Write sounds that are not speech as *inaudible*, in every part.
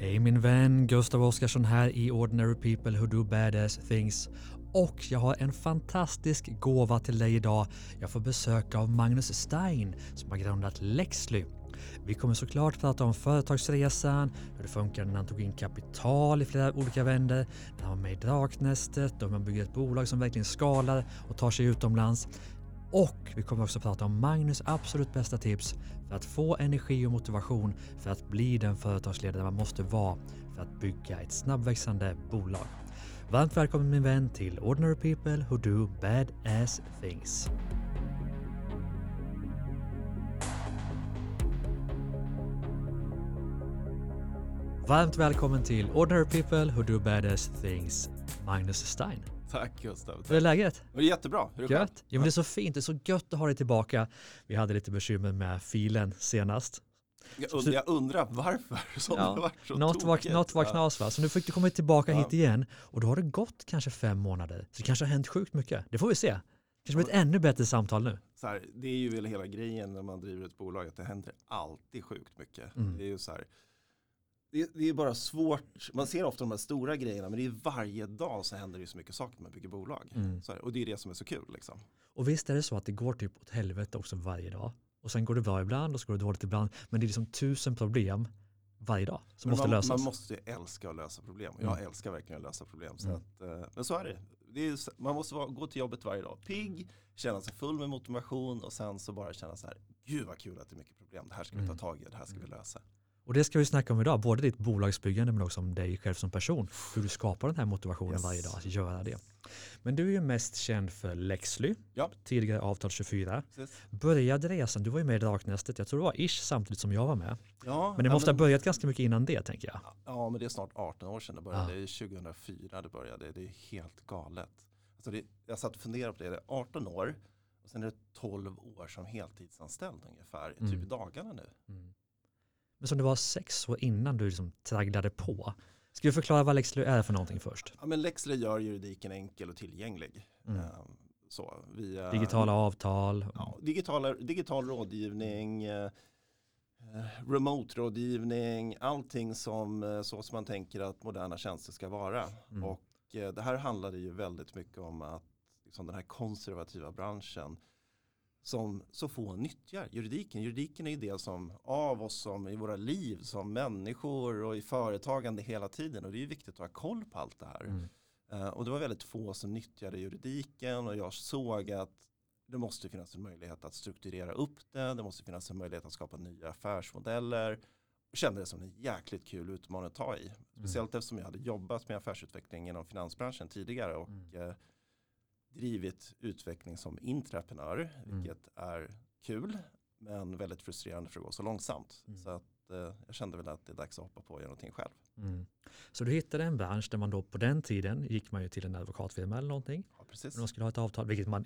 Hej min vän, Gustav Oscarsson här i Ordinary People Who Do Badass Things. Och jag har en fantastisk gåva till dig idag. Jag får besök av Magnus Stein som har grundat Lexly. Vi kommer såklart prata om företagsresan, hur det funkar när han tog in kapital i flera olika vändor, när han var med i Draknästet och hur man bygger ett bolag som verkligen skalar och tar sig utomlands. Och vi kommer också prata om Magnus absolut bästa tips för att få energi och motivation för att bli den företagsledare man måste vara för att bygga ett snabbväxande bolag. Varmt välkommen min vän till Ordinary People Who Do Bad Ass Things. Varmt välkommen till Ordinary People Who Do Bad Ass Things, Magnus Stein. *laughs* Tack Gustav. Hur är läget? Det är jättebra. Hur är det själv? Gött. Ja, men det är så fint, det är så gött att ha dig tillbaka. Vi hade lite bekymmer med filen senast. Jag, und jag undrar varför *laughs* som Ja, det var så Något var, något var knas va? Så nu fick du komma tillbaka Ja. hit igen och då har det gått kanske fem månader. Så det kanske har hänt sjukt mycket. Det får vi se. kanske blir ett ännu bättre samtal nu. Så här, det är ju väl hela grejen när man driver ett bolag att det händer alltid sjukt mycket. Mm. Det är ju så här, det, det är bara svårt, man ser ofta de här stora grejerna men det är varje dag så händer det så mycket saker när man bygger bolag. Mm. Så och det är det som är så kul liksom. Och visst är det så att det går typ åt helvete också varje dag. Och sen går det bra ibland och så går det dåligt ibland. Men det är liksom tusen problem varje dag som Men måste man, lösas. man måste ju älska att lösa problem. Jag Mm. älskar verkligen att lösa problem. Så Mm. att, eh, men så är det. det är, man måste vara, gå till jobbet varje dag pigg, känna sig full med motivation och sen så bara känna så här, gud vad kul att det är mycket problem, det här ska vi ta Mm. tag i, det här ska vi lösa. Och det ska vi snacka om idag, både ditt bolagsbyggande men också om dig själv som person. Hur du skapar den här motivationen Yes. varje dag att göra det. Men du är ju mest känd för Lexly, Ja. tidigare Avtal 24. Precis. Började resan, du var ju med i Draknästet, jag tror det var ish samtidigt som jag var med. Ja, Men det måste ha börjat ganska mycket innan det tänker jag. Ja, men det är snart 18 år sedan det började. Det är 2004 det började. Det är helt galet. Alltså det, jag satt och funderade på det. Det är 18 år och sen är det 12 år som heltidsanställd ungefär. Typ Mm. i dagarna nu. Mm. Men som det var sex år innan du liksom tragglade på. Ska vi förklara vad Lexly är för någonting först? Ja, men Lexley gör juridiken enkel och tillgänglig. Mm. Ehm, Så, via, Digitala avtal. Ja, digitala, digital rådgivning, eh, eh, remote-rådgivning, allting som, eh, så som man tänker att moderna tjänster ska vara. Mm. Och eh, det här handlade ju väldigt mycket om att liksom, den här konservativa branschen som så få nyttjar juridiken. Juridiken är ju det som av oss som i våra liv som människor och i företagande hela tiden och det är ju viktigt att ha koll på allt det här. Mm. Eh, och det var väldigt få som nyttjade juridiken och jag såg att det måste finnas en möjlighet att strukturera upp det, det måste finnas en möjlighet att skapa nya affärsmodeller. Jag kände det som en jäkligt kul utmaning att ta i. Speciellt eftersom jag hade jobbat med affärsutveckling inom finansbranschen tidigare och Mm. Drivit utveckling som intraprenör, Mm. vilket är kul men väldigt frustrerande för att gå så långsamt. Mm. Så att, eh, jag kände väl att det är dags att hoppa på och göra någonting själv. Mm. Så du hittade en bransch där man då på den tiden gick man ju till en advokatfirma eller någonting. Ja, precis. När man skulle ha ett avtal, vilket man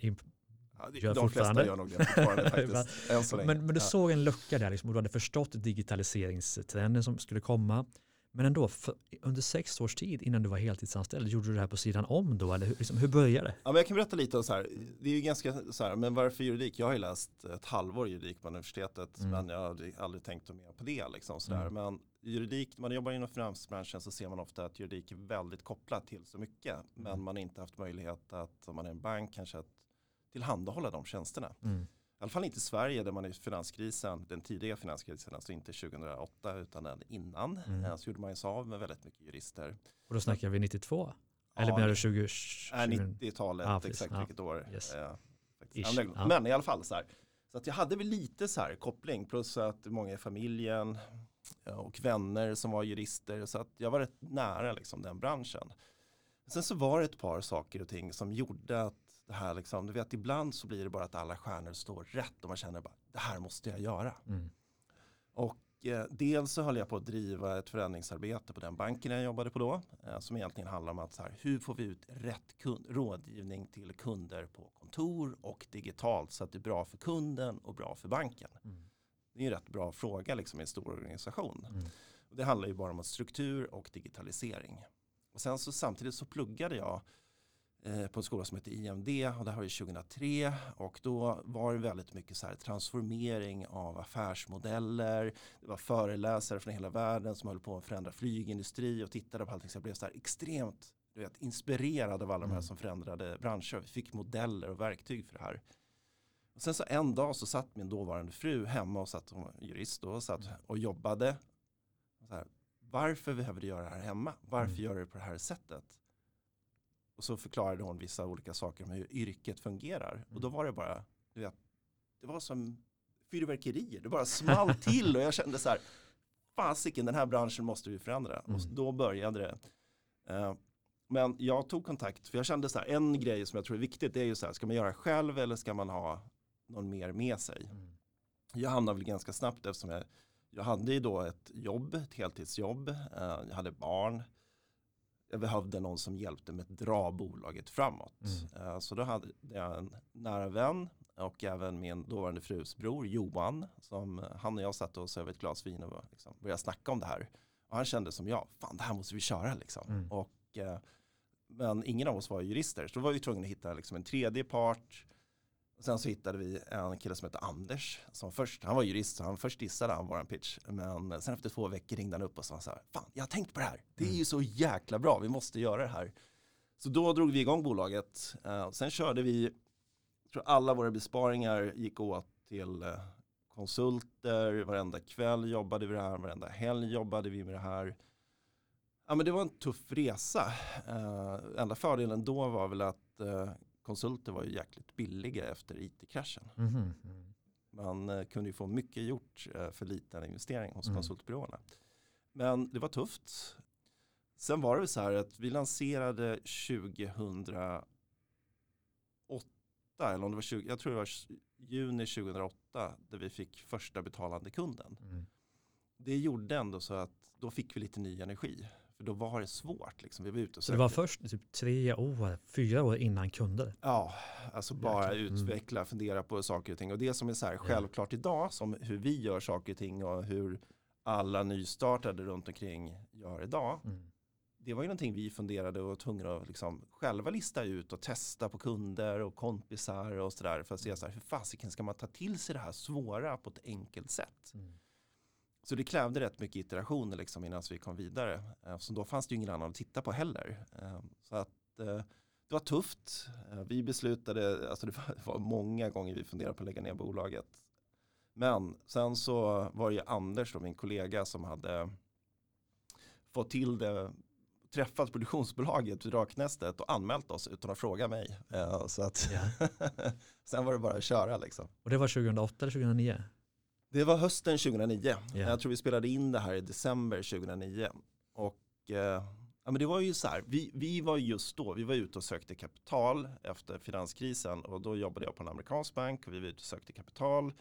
Ja, det, Gör de flesta gör nog det fortfarande *laughs* faktiskt. men, men du Ja. såg en lucka där liksom, och du hade förstått digitaliseringstrenden som skulle komma. Men ändå, för, under sex års tid innan du var heltidsanställd, gjorde du det här på sidan om då? Eller hur, liksom, hur började det? Ja, men jag kan berätta lite om så här, det är ju ganska så här, men varför juridik? Jag har ju läst ett halvår juridik på universitetet, Mm. men jag har aldrig, tänkt mer på det. Liksom, så. Mm. Men juridik, när man jobbar inom finansbranschen så ser man ofta att juridik är väldigt kopplat till så mycket, men Mm. man har inte haft möjlighet att, om man är en bank, kanske att tillhandahålla de tjänsterna. Mm. Alla fall inte i Sverige där man i finanskrisen, den tidiga finanskrisen, alltså inte 2008 utan den innan, Mm. eh, så gjorde man sig av med väldigt mycket jurister. Och då snackar vi 92? Eller Ja, menar du det- 20? Nej, 20 90-talet, Ja, precis. exakt Ja. vilket år. Yes. Eh. Ja, men, i alla fall så här. Så att jag hade väl lite så här koppling plus att många i familjen ja, och vänner som var jurister så att jag var rätt nära liksom den branschen. Sen så var det ett par saker och ting som gjorde att det här liksom, du vet ibland så blir det bara att alla stjärnor står rätt och man känner bara det här måste jag göra. Mm. Och eh, dels så höll jag på att driva ett förändringsarbete på den banken jag jobbade på då. Eh, som egentligen handlar om att så här, hur får vi ut rätt kund, rådgivning till kunder på kontor och digitalt så att det är bra för kunden och bra för banken. Mm. Det är en rätt bra fråga liksom, i en stor organisation. Mm. Och det handlar ju bara om struktur och digitalisering. Och sen så samtidigt så pluggade jag på en skola som heter IMD och det här var 2003 och då var det väldigt mycket så här transformering av affärsmodeller. Det var föreläsare från hela världen som höll på att förändra flygindustri och tittade på allting så jag blev så här extremt du vet, inspirerad av alla de här Mm. som förändrade branscher. Vi fick modeller och verktyg för det här. Och sen så en dag så satt min dåvarande fru hemma och satt, hon var jurist då, och satt och jobbade. Så här, varför behöver du göra det här hemma? Varför Mm. gör du det på det här sättet? Och så förklarade hon vissa olika saker om hur yrket fungerar. Och då var det bara, du vet, det var som fyrverkerier. Det bara small till och jag kände så här, fasiken den här branschen måste vi förändra. Och Mm. då började det. Eh, Men jag tog kontakt, för jag kände så här, en grej som jag tror är viktigt, det är ju så här, ska man göra själv eller ska man ha någon mer med sig? Mm. Jag hamnade väl ganska snabbt eftersom jag, jag hade ju då ett jobb, ett heltidsjobb, eh, jag hade barn. Jag behövde någon som hjälpte mig att dra bolaget framåt. Mm. Eh, Så då hade jag en nära vän och även min dåvarande frus bror Johan. Som eh, han och jag satt oss över ett glas vin och liksom började snacka om det här. Och han kände som jag, fan det här måste vi köra liksom. Mm. Och, eh, men ingen av oss var jurister så då var vi tvungna att hitta liksom en tredje part. Sen så hittade vi en kille som hette Anders. Som först, han var jurist så han först dissade han våran pitch. Men sen efter två veckor ringde han upp och sa så här, fan jag har tänkt på det här. Det är ju så jäkla bra, vi måste göra det här. Så då drog vi igång bolaget. Eh, sen körde vi, jag tror alla våra besparingar gick åt till eh, konsulter. Varenda kväll jobbade vi med det här, varenda helg jobbade vi med det här. Ja men det var en tuff resa. Eh, enda fördelen då var väl att konsulter var ju jäkligt billiga efter it-kraschen. Mm. Man eh, kunde ju få mycket gjort eh, för liten investering hos Mm. konsultbyråerna. Men det var tufft. Sen var det så här att vi lanserade 2008, eller om det var 20, jag tror det var juni 2008, där vi fick första betalande kunden. Mm. Det gjorde ändå så att då fick vi lite ny energi. För då var det svårt. Liksom. Vi var ute och Så det var först typ tre år, fyra år innan kunder? Ja, alltså bara Jäklar. Mm. utveckla, fundera på saker och ting. Och det som är så här självklart idag, som hur vi gör saker och ting och hur alla nystartade runt omkring gör idag. Mm. Det var ju någonting vi funderade och var tvungna att liksom själva lista ut och testa på kunder och kompisar och sådär. För att se så här, hur fasiken ska man ta till sig det här svåra på ett enkelt sätt. Mm. Så det krävde rätt mycket iterationer liksom innan vi kom vidare. Eh, Så då fanns det ju ingen annan att titta på heller. Eh, Så att eh, det var tufft. Eh, Vi beslutade, alltså *laughs* det var- många gånger vi funderade på att lägga ner bolaget. Men sen så var det ju Anders, då, min kollega, som hade fått till det, träffat produktionsbolaget vid Raknästet och anmält oss utan att fråga mig. Så att Ja. *laughs* sen var det bara att köra liksom. Och det var 2008 eller 2009? Det var hösten 2009. Ja. Jag tror vi spelade in det här i december 2009. Och eh, ja, men det var ju så här, vi, vi var ju just då, vi var ute och sökte kapital efter finanskrisen och då jobbade jag på en amerikansk bank och vi var ute och sökte kapital.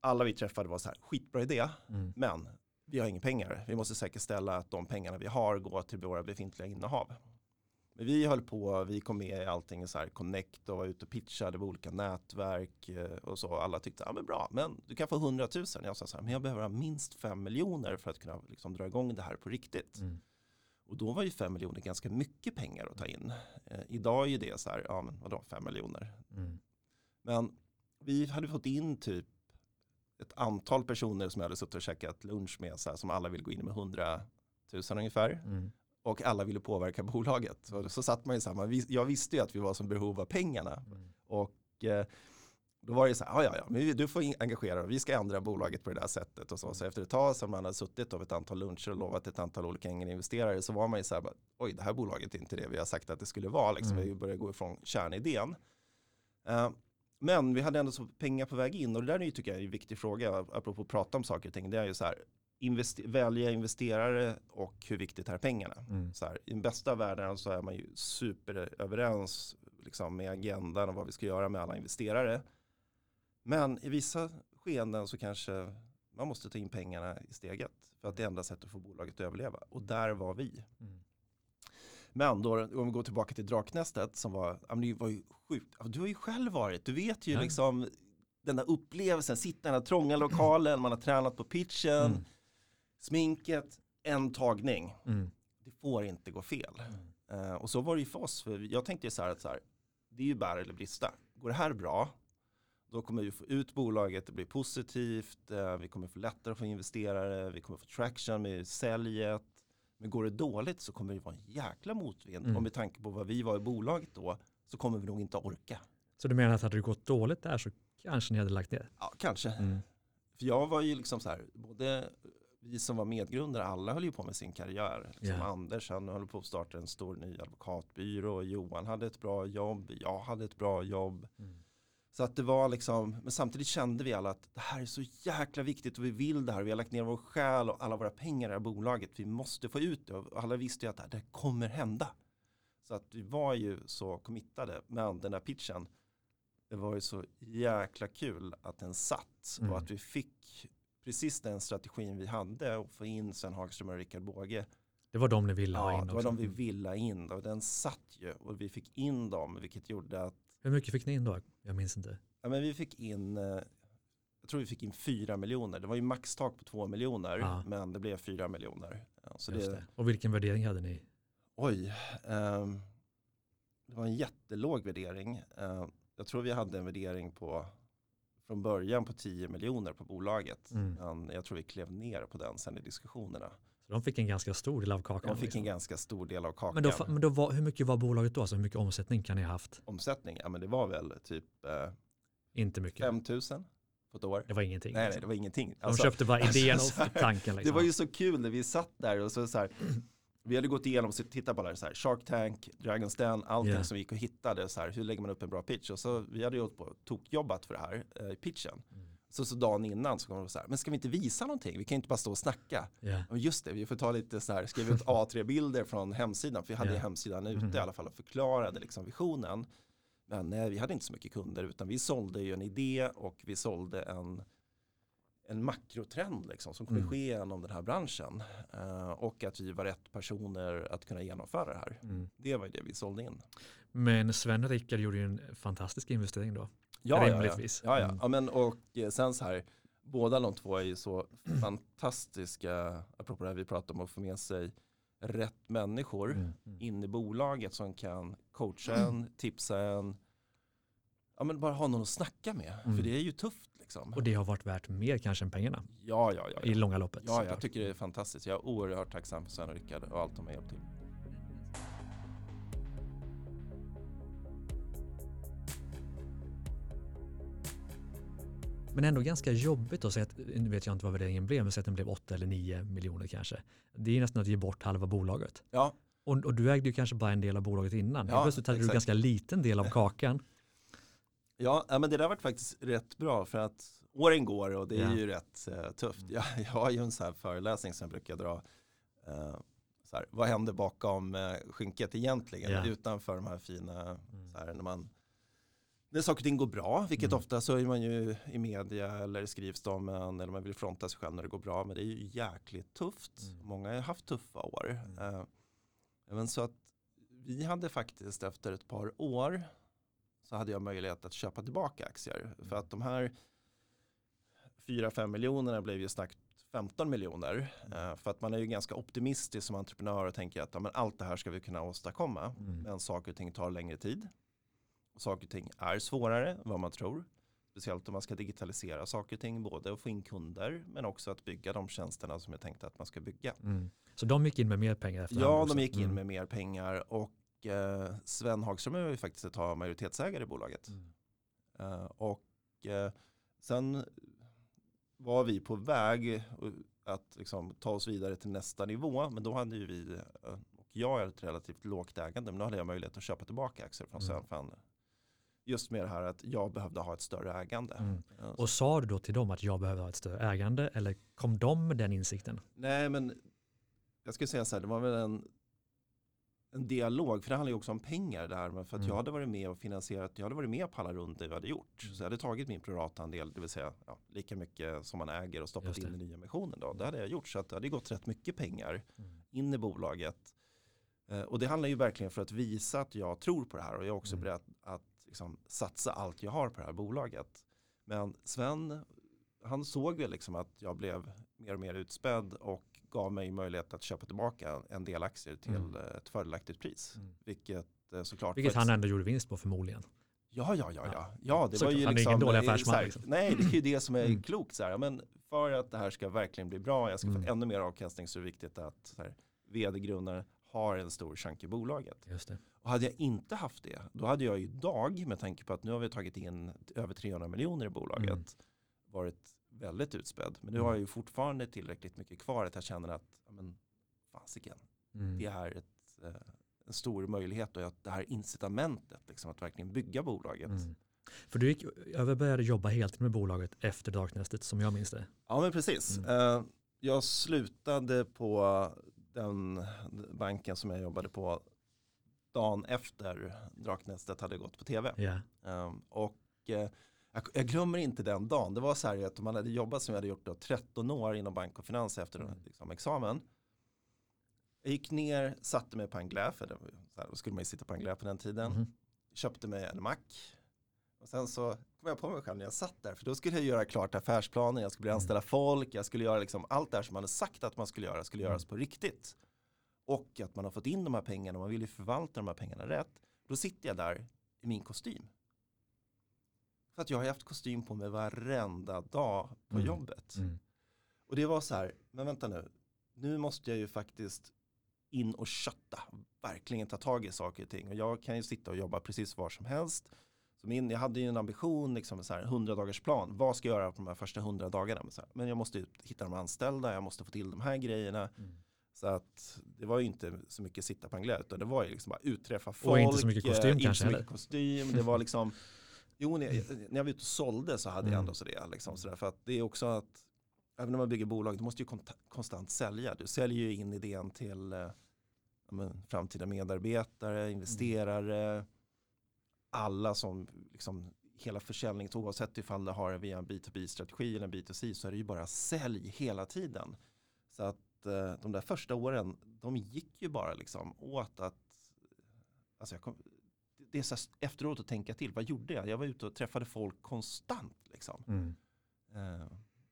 Alla vi träffade var så här, skitbra idé, Mm. men vi har inga pengar. Vi måste säkerställa att de pengarna vi har går till våra befintliga innehav. Men vi höll på, vi kom med i allting så här connect och var ute och pitchade med olika nätverk eh, och så. Alla tyckte, ja men bra, men du kan få 100 000. Jag sa så här, men jag behöver ha minst 5 miljoner för att kunna liksom dra igång det här på riktigt. Mm. Och då var ju 5 miljoner ganska mycket pengar att ta in. Eh, idag är ju det så här, ja men vadå 5 miljoner? Mm. Men vi hade fått in typ ett antal personer som jag hade suttit och käkat lunch med, så här, som alla vill gå in med 100 000 ungefär. Mm. Och alla ville påverka *laughs* bolaget. Och så satt man ju samma, jag visste ju att vi var som behov av pengarna. Mm. Och eh, då var det så här, ja ja men du får engagera dig, vi ska ändra bolaget på det där sättet. Och så, så efter ett tag som man hade suttit av ett antal luncher och lovat ett antal olika investerare så var man ju så här, oj det här bolaget är inte det vi har sagt att det skulle vara. Liksom. Mm. Vi började gå ifrån kärnidén. Eh, men vi hade ändå så pengar på väg in och det där är ju, tycker jag är en viktig fråga, apropå att prata om saker och ting. Det är ju så här, investe- välja investerare och hur viktigt är pengarna. Mm. Så här, I den bästa världen så är man ju superöverens liksom, med agendan och vad vi ska göra med alla investerare. Men i vissa skeenden så kanske man måste ta in pengarna i steget. För att det är enda sättet att få bolaget att överleva. Och där var vi. Mm. Men då, om vi går tillbaka till Draknästet som var, ja, men det var ju sjukt. Ja, Du har ju själv varit, du vet ju Ja. liksom den där upplevelsen, sitta i den här trånga lokalen, man har tränat på pitchen, Mm. Sminket, en tagning. Mm. Det får inte gå fel. Eh, och så var det ju för oss. För jag tänkte ju så här att så här, det är ju bära eller brista. Går det här bra, då kommer vi få ut bolaget, det blir positivt, eh, vi kommer få lättare att få investerare, vi kommer få traction med säljet. Men går det dåligt så kommer det vara en jäkla motvind. Mm. Och med tanke på vad vi var i bolaget då så kommer vi nog inte orka. Så du menar att hade det gått dåligt där så kanske ni hade lagt ner? Ja, kanske. Mm. För jag var ju liksom så här, både vi som var medgrundare, alla höll ju på med sin karriär. Liksom Ja. Anders, han höll på att starta en stor ny advokatbyrå. Johan hade ett bra jobb, jag hade ett bra jobb. Mm. Så att det var liksom, men samtidigt kände vi alla att det här är så jäkla viktigt och vi vill det här. Vi har lagt ner vår själ och alla våra pengar i det här bolaget. Vi måste få ut det och alla visste ju att det här kommer hända. Så att vi var ju så committade. Men den där pitchen, det var ju så jäkla kul att den satt Mm. och att vi fick precis den strategin vi hade och få in Sven Hagström och Rickard Båge. Det var de ni ville ha Ja, in det var också. de vi ville ha in och den satt ju och vi fick in dem vilket gjorde att Hur mycket fick ni in då? Jag minns inte. Ja, men vi fick in, eh, jag tror vi fick in fyra miljoner. Det var ju maxtak på två miljoner, Ja. men det blev fyra miljoner. Ja, så det, det. Och vilken värdering hade ni? Oj, ehm, det var en jättelåg värdering. Eh, jag tror vi hade en värdering på, från början på 10 miljoner på bolaget. Mm. Men jag tror vi klev ner på den sen i diskussionerna. Så de fick en ganska stor del av kakan. De fick liksom. en ganska stor del av kakan. Men, då, men då var, hur mycket var bolaget då? Alltså hur mycket omsättning kan ni ha haft? Omsättning, ja men det var väl typ eh, Inte mycket. 5 000 på ett år. Det var ingenting. Nej, nej, liksom. det var ingenting. De Alltså, köpte bara *laughs* idén alltså, och tanken. Liksom. Det var ju så kul när vi satt där och så, så här, vi hade gått igenom och tittat på det så här, Shark Tank, Dragon's Den, allting Ja. som vi gick och hittade, så här, hur lägger man upp en bra pitch? Och så vi hade ju på tokjobbat för det här eh, i pitchen. Mm. Så, så dagen innan så kom de så här, men ska vi inte visa någonting? Vi kan inte bara stå och snacka. Ja. Och just det, vi får ta lite så här, skriva ut *laughs* A3-bilder från hemsidan, för vi hade ju hemsidan ute Mhm. i alla fall och förklarade liksom visionen. Men nej, vi hade inte så mycket kunder, utan vi sålde ju en idé och vi sålde en, en makrotrend liksom, som kommer Mm. ske inom den här branschen. Eh, och att vi var rätt personer att kunna genomföra det här. Mm. Det var ju det vi sålde in. Men Sven och Rickard gjorde ju en fantastisk investering då. Ja, ja, ja. Rimligtvis. ja, ja. Mm. ja men, och eh, sen så här, båda de två är ju så *clears throat* fantastiska, apropå det här vi pratade om att få med sig rätt människor Mm. Mm. in i bolaget som kan coacha en, *clears throat* tipsa en, ja men bara ha någon att snacka med. Mm. För det är ju tufft liksom. Och det har varit värt mer kanske än pengarna Ja, ja, ja. i Ja, långa loppet. ja jag tycker det är fantastiskt. Jag är oerhört tacksam för Sven och Rickard och allt de har hjälpt till. Men ändå ganska jobbigt att säga att, nu vet jag inte vad värderingen blev, men säg att den blev 8 eller 9 miljoner kanske. Det är nästan att ge bort halva bolaget. Ja, Och, och du ägde ju kanske bara en del av bolaget innan. Ja, plötsligt hade du exakt. ganska liten del av kakan. Ja men det där varit faktiskt rätt bra för att åren går och det är Ja. ju rätt eh, tufft. Jag, *laughs* jag har ju en sån här föreläsning som jag brukar dra. Eh, så här, vad händer bakom eh, skynket egentligen Ja. utanför de här fina, så här, när man när saker och ting går bra, vilket Mm. ofta så är man ju i media eller skrivs det om en eller man vill fronta sig själv när det går bra, men det är ju jäkligt tufft. Mm. Många har haft tuffa år. Mm. Eh, men så att vi hade faktiskt efter ett par år så hade jag möjlighet att köpa tillbaka aktier. För att de här 4-5 miljonerna blev ju snabbt 15 miljoner. Eh, för att man är ju ganska optimistisk som entreprenör och tänker att ja, men allt det här ska vi kunna åstadkomma. Mm. Men saker och ting tar längre tid. Och saker och ting är svårare än vad man tror. Speciellt om man ska digitalisera saker och ting, både att få in kunder men också att bygga de tjänsterna som jag tänkte att man ska bygga. Mm. Så de gick in med mer pengar efter Ja, de gick in Mm. med mer pengar och eh, Sven Hagström är ju faktiskt ett majoritetsägare i bolaget. Mm. Eh, och eh, sen var vi på väg att liksom ta oss vidare till nästa nivå. Men då hade ju vi, eh, och jag är ett relativt lågt ägande, men då hade jag möjlighet att köpa tillbaka aktier från Mm. Sven. Just med det här att jag behövde ha ett större ägande. Mm. Eh, Och sa du då till dem att jag behöver ha ett större ägande eller kom de med den insikten? Nej, men jag skulle säga så här, det var väl en, en dialog, för det handlar ju också om pengar där, men för att Mm. jag hade varit med och finansierat, jag hade varit med på alla runder vi hade gjort. Så jag hade tagit min proratandel, det vill säga ja, lika mycket som man äger och stoppat in i nyemissionen. Då. Det hade jag gjort, så att det hade gått rätt mycket pengar Mm. in i bolaget. Eh, och det handlar ju verkligen för att visa att jag tror på det här och jag är också Mm. beredd att liksom, satsa allt jag har på det här bolaget. Men Sven, han såg väl liksom att jag blev mer och mer utspädd och gav mig möjlighet att köpa tillbaka en del aktier till Mm. eh, ett fördelaktigt pris. Mm. Vilket eh, såklart Vilket han ändå gjorde vinst på förmodligen. Ja, ja, ja, Ja. ja. det Så var ju han är liksom, ingen dålig eh, affärsman, här, liksom. Nej, det är ju det som är Mm. klokt. Så här. Men för att det här ska verkligen bli bra, jag ska få Mm. ännu mer avkastning så är det viktigt att här, vd-grundaren har en stor chunk i bolaget. Just det. Och hade jag inte haft det, då hade jag idag, med tanke på att nu har vi tagit in över 300 miljoner i bolaget, Mm. varit väldigt utspädd. Men nu Mm. har jag ju fortfarande tillräckligt mycket kvar att jag känner att, ja, men fasiken, Mm. det är ett, eh, en stor möjlighet och att det här incitamentet liksom, att verkligen bygga bolaget. Mm. För du gick över började jobba heltid med bolaget efter Darknestet som jag minns det. Ja men precis. Mm. Eh, jag slutade på den banken som jag jobbade på dagen efter Draknästet hade gått på tv. Ja. Eh, och eh, jag, jag glömmer inte den dagen. Det var så här att man hade jobbat som jag hade gjort då, 13 år inom bank och finans efter Mm. liksom, examen. Jag gick ner, satte mig på en gläf, här, då skulle man ju sitta på en gläf på den tiden. Mhm. Köpte mig en mack. Och sen så kom jag på mig själv när jag satt där, för då skulle jag göra klart affärsplanen, jag skulle bli Mm. anställa folk, jag skulle göra liksom allt det här som man hade sagt att man skulle göra, skulle Mm. göras på riktigt. Och att man har fått in de här pengarna, och man vill ju förvalta de här pengarna rätt. Då sitter jag där i min kostym. För att jag har haft kostym på mig varenda dag på Mm. jobbet. Mm. Och det var så här, men vänta nu, nu måste jag ju faktiskt in och kötta, verkligen ta tag i saker och ting. Och jag kan ju sitta och jobba precis var som helst. Så min, jag hade ju en ambition, liksom så här, 100 dagars plan. Vad ska jag göra på de här första 100 dagarna? Men, så här, men jag måste ju hitta de anställda, jag måste få till de här grejerna. Mm. Så att det var ju inte så mycket sitta på en glädje, utan det var ju liksom bara utträffa folk. Och inte så mycket kostym inte kanske så mycket heller. kostym, det var liksom, *laughs* jo när jag, när jag var ute och sålde så hade jag Mm. ändå så det. Liksom, så där, för att det är också att, även när man bygger bolag, du måste ju konstant sälja. Du säljer ju in idén till eh, men, framtida medarbetare, investerare, alla som liksom hela försäljningen, oavsett ifall det har via en B2B-strategi eller en B2C så är det ju bara sälj hela tiden. Så att eh, de där första åren, de gick ju bara liksom åt att, alltså jag kom, det är så efteråt att tänka till, vad gjorde jag? Jag var ute och träffade folk konstant liksom. Mm. Eh,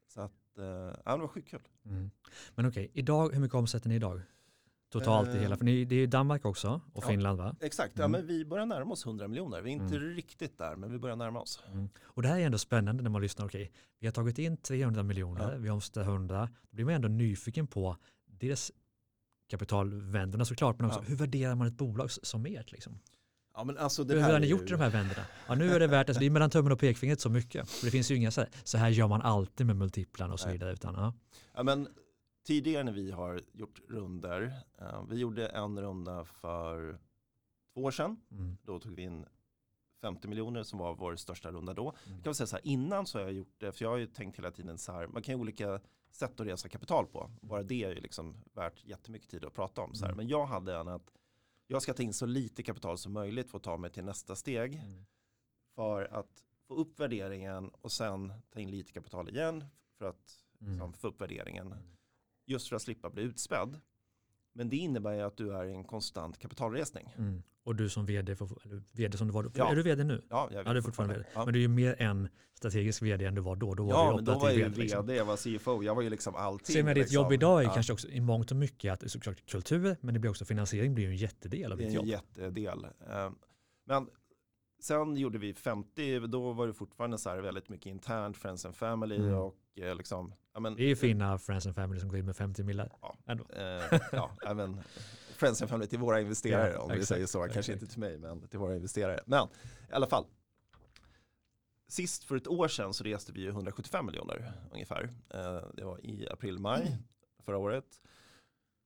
så att, eh, ja det var sjukt kul. Mm. Men okej, idag, hur mycket omsätter ni idag? Totalt i Eh, hela, för ni, det är Danmark också och ja. Finland va? Exakt, ja Mm. men vi börjar närma oss 100 miljoner. Vi är inte riktigt där, men vi börjar närma oss. Mm. Och det här är ändå spännande när man lyssnar, okej, vi har tagit in 300 miljoner, Ja. vi omsätter 100, då blir man ändå nyfiken på dels kapitalvänderna såklart, men också Ja. hur värderar man ett bolag som ert? Liksom? Ja men alltså Hur har ni gjort i de här vänderna? Ja, nu är det värt, alltså, det är mellan tummen och pekfingret så mycket. För det finns ju inga så här, så här gör man alltid med multiplarna och så vidare. Utan, ja. Ja, men tidigare när vi har gjort runder, eh, vi gjorde en runda för två år sedan. mm. Då tog vi in 50 miljoner som var vår största runda då. Mm. Kan man säga så här, innan så har jag gjort det, för jag har ju tänkt hela tiden så här, man kan ju olika sätt att resa kapital på. Bara det är ju liksom värt jättemycket tid att prata om. Så här. Mm. Men jag hade en att jag ska ta in så lite kapital som möjligt för att ta mig till nästa steg. Mm. För att få upp värderingen och sen ta in lite kapital igen för att Mm. liksom, få upp värderingen. Just för att slippa bli utspädd. Men det innebär ju att du är i en konstant kapitalresning. Mm. Och du som vd, för, eller vd som du var, Ja. är du vd nu? Ja, jag Ja, du är fortfarande vd. Ja. Men du är ju mer en strategisk vd än du var då. Då var Ja, du men då var jag ju vd, liksom. jag var CFO, jag var ju liksom allting. Sen med ditt liksom. jobb idag är Ja, kanske också i mångt och mycket att är såklart kultur, men det blir också finansiering blir ju en jättedel av Det är ditt en jobb. jättedel. Eh, Men sen gjorde vi 50, då var det fortfarande så här väldigt mycket internt, friends and family Mm. och eh, liksom, men, Det är ju fina friends and family som går in med 50 millar. Ja. Ändå. eh, ja, även and family till våra investerare Ja, om vi exakt, säger så, kanske exakt. inte till mig men till våra investerare. Men i alla fall, sist för ett år sedan så reste vi ju 175 miljoner ungefär. Eh, Det var i april-maj förra året.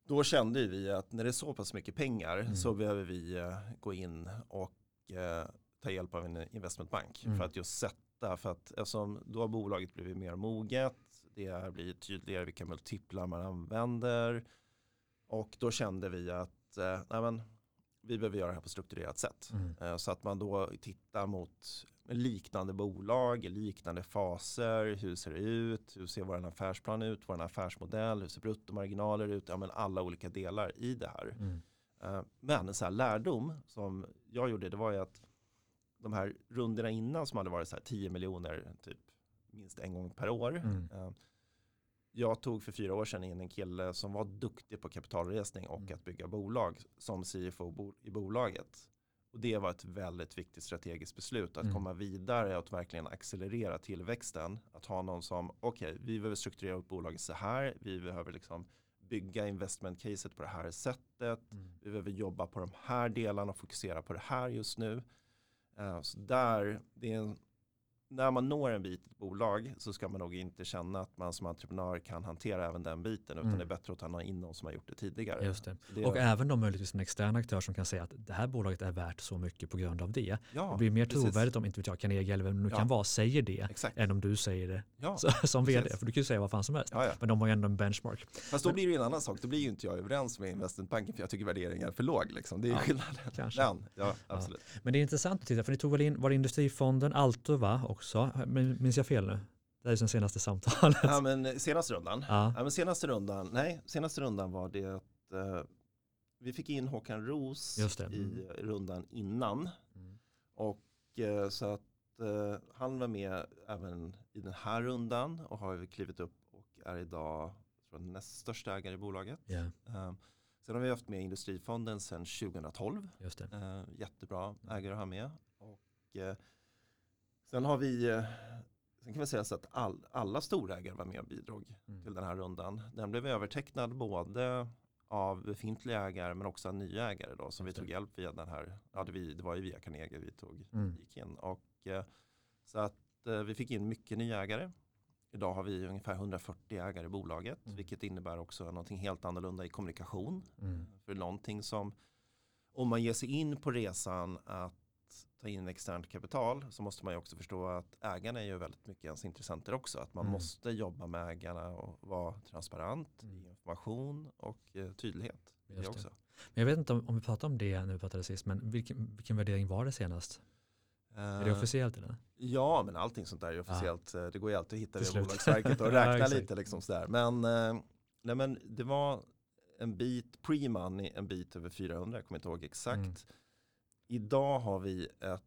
Då kände vi att när det är så pass mycket pengar Mm. så behöver vi eh, gå in och eh, ta hjälp av en investmentbank Mm. för att just sätta, för att eftersom då har bolaget blivit mer moget, det blivit tydligare vilka multiplar man använder och då kände vi att eh, nej men, vi behöver göra det här på strukturerat sätt. Mm. Eh, Så att man då tittar mot liknande bolag, liknande faser, hur ser det ut, hur ser vår affärsplan ut, vår affärsmodell, hur ser bruttomarginaler ut, ja men alla olika delar i det här. Mm. Eh, Men en sån här lärdom som jag gjorde, det var ju att de här rundorna innan som hade varit så här 10 miljoner typ minst en gång per år. Mm. Jag tog för fyra år sedan in en kille som var duktig på kapitalresning och Mm. att bygga bolag som CFO i bolaget. Och det var ett väldigt viktigt strategiskt beslut att Mm. komma vidare och att verkligen accelerera tillväxten. Att ha någon som, okej, vi behöver strukturera upp bolaget så här, vi behöver liksom bygga investment-caset på det här sättet, Mm. vi behöver jobba på de här delarna och fokusera på det här just nu. Eh, Så där, det är en, när man når en bit i ett bolag så ska man nog inte känna att man som entreprenör kan hantera även den biten utan Mm. det är bättre att ta in någon som har gjort det tidigare. Just det. Det Och även då möjligtvis en extern aktör som kan säga att det här bolaget är värt så mycket på grund av det. ja, det blir mer precis. trovärdigt om inte vet jag, Carnegie eller vem det nu Ja. kan vara säger det Exakt. än om du säger det Ja, så, *laughs* som vd. precis. För du kan ju säga vad fan som helst. ja. Men de har ju ändå en benchmark. Fast då blir det ju en annan sak. Då blir ju inte jag överens med investmentbanken för jag tycker värderingen är för låg. Liksom. Det är Ja, skillnaden. kanske. Men, ja, absolut. Men det är intressant att titta, för ni tog väl in, var det Industrifonden, Alto va också? Minns jag fel nu? Det är ju sen senaste samtalet. Ja, men senaste rundan. Ja, Ja, men senaste rundan, nej, senaste rundan var det att eh, vi fick in Håkan Roos det. i rundan innan. Mm. Och eh, så att eh, han var med även i den här rundan och har klivit upp och är idag tror jag, näst största ägare i bolaget. Eh, sen har vi haft med Industrifonden sedan 2012. just det. Eh, jättebra ägare att ha med. Och, eh, sen har vi, eh, sen kan vi säga så att all, alla storägare var med och bidrog Mm. till den här rundan. Den blev övertecknad både av befintliga ägare men också av nya ägare då som vi Just tog hjälp via den här, ja det, vi, det var ju via Carnegie vi tog, Mm. gick in. Och, eh, så att eh, vi fick in mycket nya ägare. Idag har vi ungefär 140 ägare i bolaget Mm. vilket innebär också någonting helt annorlunda i kommunikation. Mm. För någonting som, om man ger sig in på resan att ta in externt kapital så måste man ju också förstå att ägarna är ju väldigt mycket ens intressenter också. Att man Mm. måste jobba med ägarna och vara transparent Mm. i information och eh, tydlighet. Just det. också. Men jag vet inte om, om vi pratar om det när vi pratade sist, men vilken, vilken värdering var det senast? Är det Eh, officiellt eller? Ja, men allting sånt där är officiellt. Eh, Det går ju alltid att hitta Till det i. Bolagsverket och *laughs* Ja, räkna exakt. lite. Liksom sådär. Men, eh, nej, men det var en bit pre-money, en bit över 400, jag kommer inte ihåg exakt. Mm. Idag har vi ett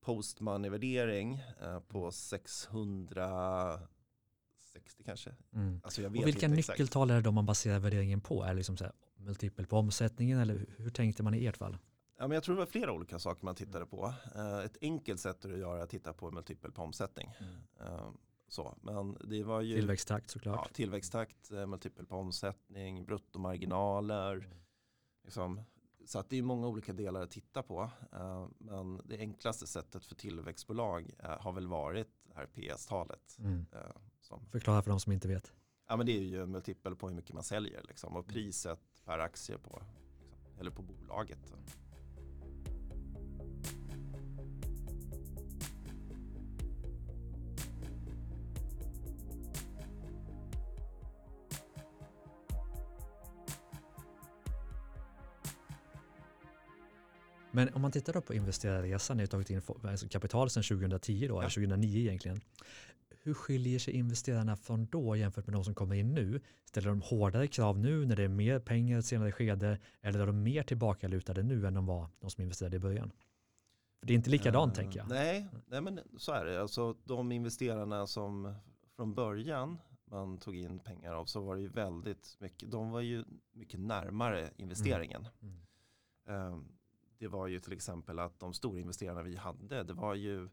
post-money-värdering eh, på Mm. 660 kanske. Mm. Alltså Och vilka nyckeltal är det då man baserar värderingen på? Är det liksom så här, multipel på omsättningen eller hur, tänkte man i ert fall? Ja, men jag tror det var flera olika saker man tittade på. Eh, ett enkelt sätt att göra är att titta på multipel på omsättning. Eh, så. Men det var ju Tillväxttakt ja, såklart. tillväxttakt, eh, multipel på omsättning, bruttomarginaler. Mm. Liksom. Så att det är många olika delar att titta på. Eh, men det enklaste sättet för tillväxtbolag eh, har väl varit det här PS-talet. Mm. eh, Förklara för de som inte vet. Ja men det är ju en multipel på hur mycket man säljer liksom, och priset per aktie på, liksom, eller på bolaget. Men om man tittar på investerarresan, ni har tagit in alltså kapital sedan 2010 då, Ja. eller 2009 egentligen. Hur skiljer sig investerarna från då jämfört med de som kommer in nu? Ställer de hårdare krav nu när det är mer pengar i ett senare skede eller är de mer tillbakalutade nu än de var de som investerade i början? För det är inte likadant Eh, tänker jag. Nej, nej men så är det. Alltså, de investerarna som från början man tog in pengar av så var det ju väldigt mycket, de var ju mycket närmare investeringen. Mm. Eh, Det var ju till exempel att de stora investerarna vi hade, det var ju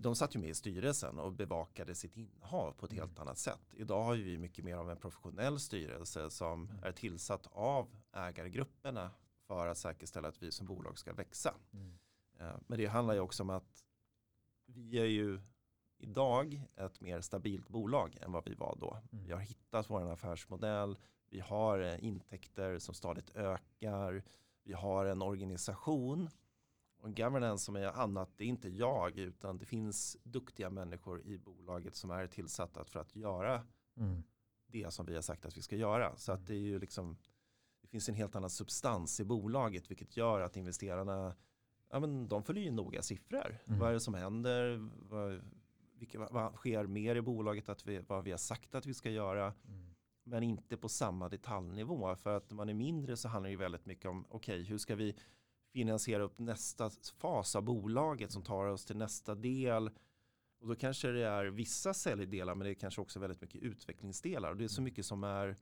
de satt ju med i styrelsen och bevakade sitt innehav på ett Mm. helt annat sätt. Idag har vi mycket mer av en professionell styrelse som Mm. är tillsatt av ägargrupperna för att säkerställa att vi som bolag ska växa. Mm. Eh, Men det handlar ju också om att vi är ju idag ett mer stabilt bolag än vad vi var då. Mm. Vi har hittat vår affärsmodell, vi har eh, intäkter som stadigt ökar, vi har en organisation och en governance som är annat, det är inte jag utan det finns duktiga människor i bolaget som är tillsatta för att göra Mm. det som vi har sagt att vi ska göra. Så att det är ju liksom, det finns en helt annan substans i bolaget vilket gör att investerarna, ja men de följer ju noga siffror. Mm. Vad är det som händer? Vad, vilka, vad, sker mer i bolaget? Att vi, vad vi har sagt att vi ska göra. Mm. Men inte på samma detaljnivå. För att när man är mindre så handlar det ju väldigt mycket om, okej hur ska vi finansiera upp nästa fas av bolaget som tar oss till nästa del. Och då kanske det är vissa säljdelar men det är kanske också väldigt mycket utvecklingsdelar. Och det är så mycket som är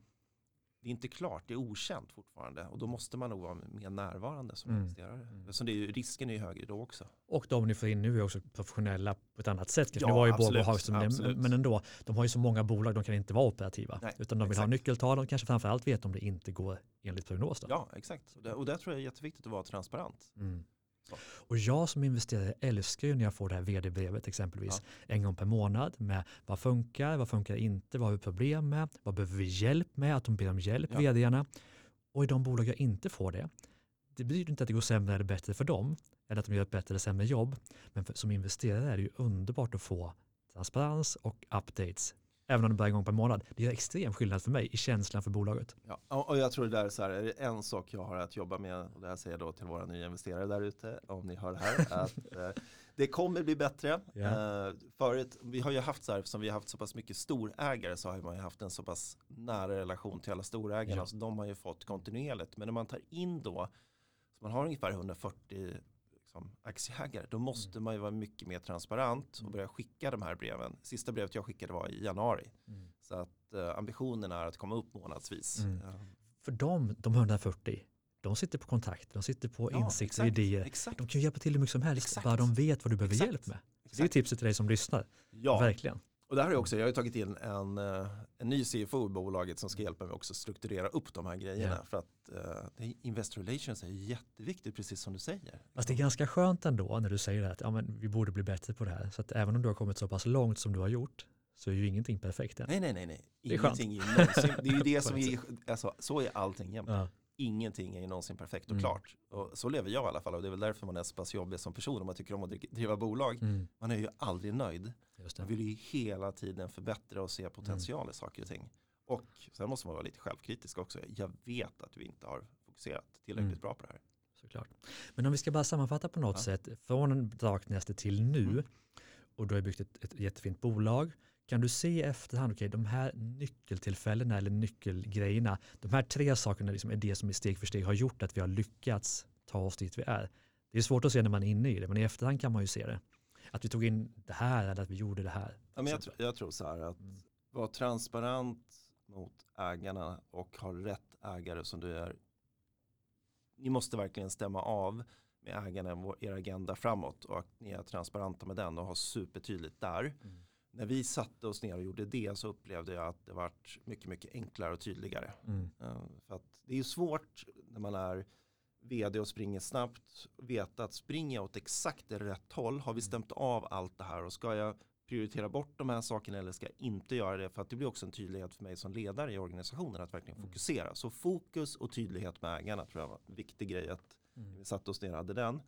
det är inte klart, det är okänt fortfarande och då måste man nog vara mer närvarande som Mm. investerare. Mm. Så det är ju, risken är ju högre då också. Och de ni får in nu är också professionella på ett annat sätt. Ja, nu var ju absolut, det, absolut. men ändå, de har ju så många bolag, de kan inte vara operativa. Nej, utan de vill ha exakt. nyckeltal och kanske framförallt vet om det inte går enligt prognos. Då. Ja, exakt. Och där, och där tror jag är jätteviktigt att vara transparent. Mm. Så. Och jag som investerare älskar ju när jag får det här vd-brevet exempelvis en gång per månad med vad funkar, vad funkar inte, vad har vi problem med, vad behöver vi hjälp med, att de ber om hjälp, Ja. vdarna. Och i de bolag jag inte får det, det betyder inte att det går sämre eller bättre för dem, eller att de gör ett bättre eller sämre jobb, men för, som investerare är det ju underbart att få transparens och updates, även om det bara är en gång per månad. Det gör extrem skillnad för mig i känslan för bolaget. Ja, och jag tror det där är så här, är en sak jag har att jobba med, och det här säger jag då till våra nya investerare där ute, om ni hör det här, *laughs* att eh, det kommer bli bättre. Ja. Eh, förut, vi har ju haft så här, eftersom vi har haft så pass mycket storägare så har man ju haft en så pass nära relation till alla storägarna, Ja. så de har ju fått kontinuerligt. Men när man tar in då, så man har ungefär 140 liksom, aktieägare, då måste man ju vara mycket mer transparent och Mm. börja skicka de här breven. Sista brevet jag skickade var i januari. Så att eh, ambitionen är att komma upp månadsvis. Mm. Ja. För dem, de 140, de sitter på kontakt, de sitter på Ja, insikter och idéer. Exakt. De kan hjälpa till hur mycket som helst, Exakt. bara de vet vad du behöver Exakt. hjälp med. Det är tipset till dig som lyssnar. Ja, Verkligen. Och där har jag också, jag har ju tagit in en, eh, en ny CFO i bolaget som ska hjälpa mig också strukturera upp de här grejerna. Ja. För att eh, är- Investor Relations är jätteviktigt, precis som du säger. Fast det är ganska skönt ändå när du säger att ja, men vi borde bli bättre på det här. Så att även om du har kommit så pass långt som du har gjort så är ju ingenting perfekt än. Nej, nej, nej, nej. Det är skönt. Är någonsin, det är ju *laughs* det som är, alltså, så är allting jämt. Ja. Ingenting är någonsin perfekt och Mm. klart. Och så lever jag i alla fall och det är väl därför man är så pass jobbig som person om man tycker om att dri- driva bolag. Mm, Man är ju aldrig nöjd. Man vill ju hela tiden förbättra och se potential i saker och ting. Och sen måste man vara lite självkritisk också. Jag vet att vi inte har fokuserat tillräckligt Mm. bra på det här. Såklart. Men om vi ska bara sammanfatta på något Ja. sätt från Darknest till nu Mm. och du har byggt ett, ett jättefint bolag. Kan du se i efterhand, okej de här nyckeltillfällena eller nyckelgrejerna, de här tre sakerna liksom är det som i steg för steg har gjort att vi har lyckats ta oss dit vi är. Det är svårt att se när man är inne i det, men i efterhand kan man ju se det. Att vi tog in det här eller att vi gjorde det här. Ja, men jag, tr- jag tror så här att Mm. vara transparent mot ägarna och ha rätt ägare som du är. Ni måste verkligen stämma av med ägarna er agenda framåt och att ni är transparenta med den och har supertydligt där. Mm. När vi satte oss ner och gjorde det så upplevde jag att det vart mycket, mycket enklare och tydligare. Mm. Eh, För att det är ju svårt när man är vd och springer snabbt veta att springer jag åt exakt rätt håll har vi stämt av allt det här och ska jag prioritera bort de här sakerna eller ska jag inte göra det för att det blir också en tydlighet för mig som ledare i organisationen att verkligen Mm. fokusera. Så fokus och tydlighet med ägarna tror jag var en viktig grej att Mm. vi satte oss ner och hade den.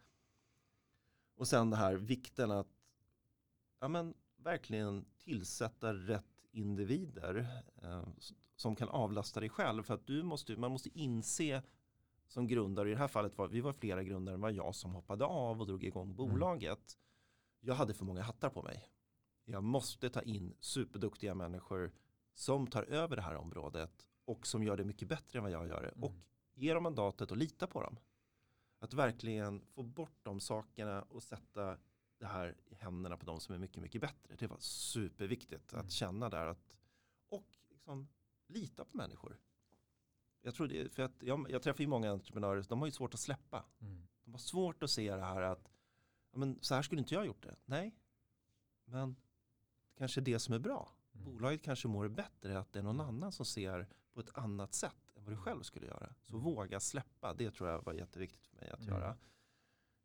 Och sen det här vikten att ja, men, verkligen tillsätta rätt individer eh, som kan avlasta dig själv. För att du måste, man måste inse som grundare, i det här fallet var vi var flera grundare än var jag som hoppade av och drog igång bolaget. Jag hade för många hattar på mig. Jag måste ta in superduktiga människor som tar över det här området och som gör det mycket bättre än vad jag gör det. Mm. Och ge dem mandatet och lita på dem. Att verkligen få bort de sakerna och sätta det här i händerna på de som är mycket, mycket bättre. Det var superviktigt Mm. att känna där att och liksom lita på människor. Jag tror det, för att jag, jag träffar ju många entreprenörer, de har ju svårt att släppa. Mm. De har svårt att se det här att ja, men så här skulle inte jag ha gjort det. Nej, men det kanske är det som är bra. Mm. Bolaget kanske mår bättre att det är någon annan som ser på ett annat sätt än vad du själv skulle göra. Så Mm. våga släppa, det tror jag var jätteviktigt för mig att Mm. göra.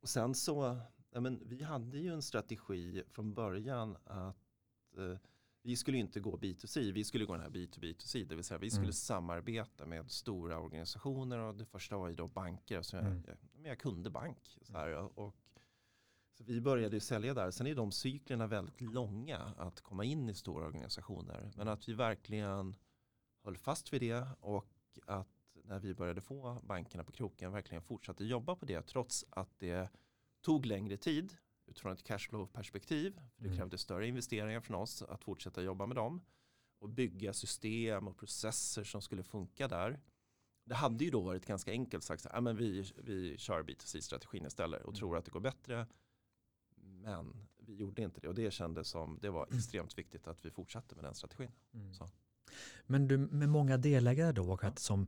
Och sen så, ja, men vi hade ju en strategi från början att eh, vi skulle inte gå B2C, vi skulle gå den här B2B2C, det vill säga vi skulle Mm. samarbeta med stora organisationer och det första var ju då banker. Så jag, Mm. jag, men jag kunde bank. Så, här, och, så vi började ju sälja där. Sen är de cyklerna väldigt långa att komma in i stora organisationer. Men att vi verkligen höll fast vid det och att när vi började få bankerna på kroken verkligen fortsatte jobba på det trots att det tog längre tid utifrån ett cashflow-perspektiv. Det Mm. krävde större investeringar från oss att fortsätta jobba med dem och bygga system och processer som skulle funka där. Det hade ju då varit ganska enkelt sagt, här, "Ja, men vi, vi kör B2C-strategin istället och Mm. tror att det går bättre. Men vi gjorde inte det och det kändes som det var extremt viktigt att vi fortsatte med den strategin. Mm. Men du med många delägare då och att som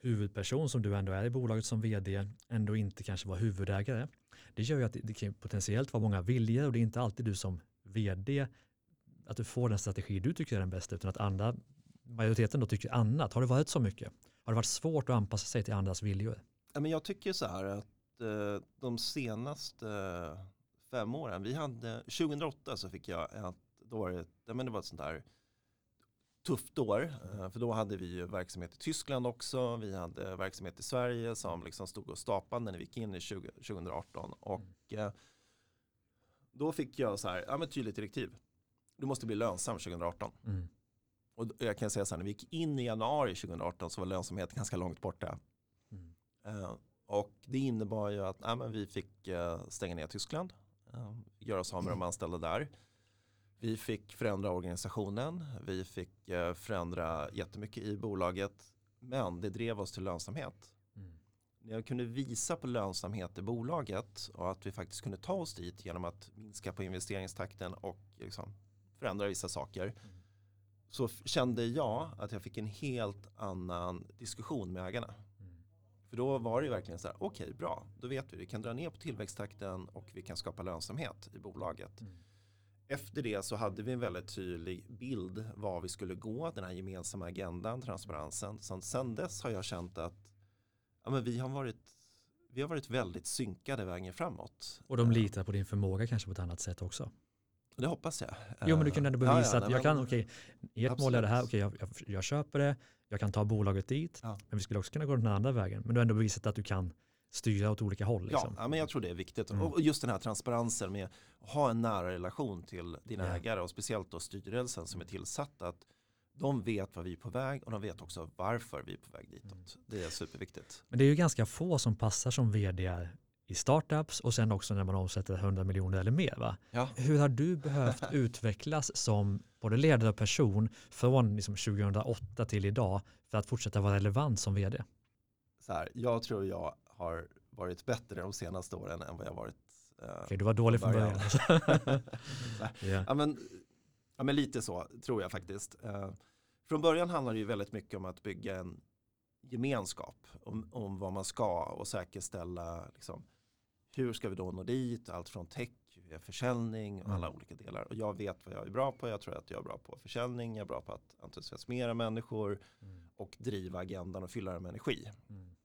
huvudperson som du ändå är i bolaget som vd ändå inte kanske var huvudägare. Det gör ju att det, kan potentiellt vara många viljor och det är inte alltid du som vd att du får den strategi du tycker är den bästa utan att andra majoriteten då tycker annat. Har det varit så mycket? Har det varit svårt att anpassa sig till andras viljor? Ja, men jag tycker så här att eh, de senaste fem åren, vi hade, 2008 så fick jag ett, då var det, men det var ett sånt där tufft år. eh, För då hade vi verksamhet i Tyskland också. Vi hade verksamhet i Sverige som liksom stod och stapade när vi gick in i 20, 2018. Och eh, då fick jag så här, ja men tydligt direktiv. Du måste bli lönsam 2018. Mm. Och jag kan säga så här, när vi gick in i januari 2018 så var lönsamheten ganska långt borta. Mm. Eh, och det innebar ju att nej, men vi fick stänga ner Tyskland, göra oss av med de anställda där. Vi fick förändra organisationen, vi fick eh, förändra jättemycket i bolaget, men det drev oss till lönsamhet. Mm. När jag kunde visa på lönsamhet i bolaget och att vi faktiskt kunde ta oss dit genom att minska på investeringstakten och liksom förändra vissa saker Mm. så kände jag att jag fick en helt annan diskussion med ägarna. Mm. För då var det ju verkligen så här, okej bra, då vet vi, vi kan dra ner på tillväxttakten och vi kan skapa lönsamhet i bolaget. Mm. Efter det så hade vi en väldigt tydlig bild var vi skulle gå, den här gemensamma agendan, transparensen. Sen, sen dess har jag känt att ja, men vi, har varit, vi har varit väldigt synkade vägen framåt. Och de Eh, litar på din förmåga kanske på ett annat sätt också. Det hoppas jag. Jo men du kan ändå bevisa Ja, ja, att jag kan, okej, ert mål är det här, Absolut. okej jag, jag, jag köper det, jag kan ta bolaget dit, Ja. men vi skulle också kunna gå den andra vägen. Men du har ändå bevisat att du kan styra åt olika håll. Liksom. Ja, men jag tror det är viktigt. Mm. Och just den här transparensen med att ha en nära relation till dina Ja. ägare och speciellt då styrelsen som är tillsatt. Att de vet var vi är på väg och de vet också varför vi är på väg ditåt. Mm. Det är superviktigt. Men det är ju ganska få som passar som vd i startups och sen också när man omsätter 100 miljoner eller mer. Va? Ja. Hur har du behövt *laughs* utvecklas som både ledare och person från liksom 2008 till idag för att fortsätta vara relevant som vd? Så här, jag tror jag har varit bättre de senaste åren än vad jag varit. eh, Okej, du var dålig från början. *laughs* *laughs* ja. Ja men, ja men lite så tror jag faktiskt. Eh, från början handlar det ju väldigt mycket om att bygga en gemenskap om, om vad man ska och säkerställa liksom, hur ska vi då nå dit, allt från tech, försäljning och alla Mm. olika delar. Och jag vet vad jag är bra på, jag tror att jag är bra på försäljning, jag är bra på att entusiasmera människor Mm, och driva agendan och fylla den med energi. mm,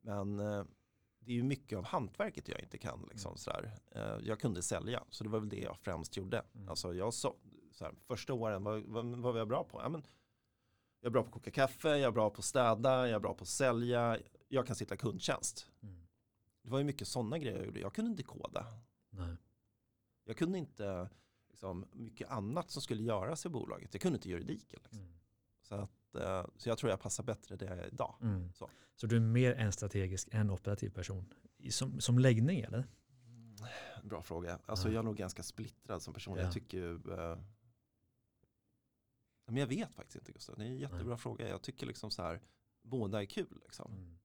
Men eh, det är ju mycket av hantverket jag inte kan. Liksom, Mm. sådär. Eh, jag kunde sälja, så det var väl det jag främst gjorde. Mm. Alltså, jag så, såhär, första åren, vad, vad, vad var jag bra på? Ja, men, jag är bra på att koka kaffe, jag är bra på att städa, jag är bra på att sälja, jag kan sitta kundtjänst. mm. Det var ju mycket sådana grejer jag gjorde. Jag kunde inte koda. Nej. Jag kunde inte liksom, mycket annat som skulle göras i bolaget. Jag kunde inte juridiken. Liksom. Mm. Så, att, eh, så jag tror jag passar bättre det jag är idag. Mm. Så. Så du är mer en strategisk än operativ person som, som läggning eller? Bra fråga. Alltså Ja. jag är nog ganska splittrad som person. Ja. Jag tycker ju... Eh, men jag vet faktiskt inte Gustav. Det är en jättebra fråga. Jag tycker liksom så här, båda är kul liksom. Mm.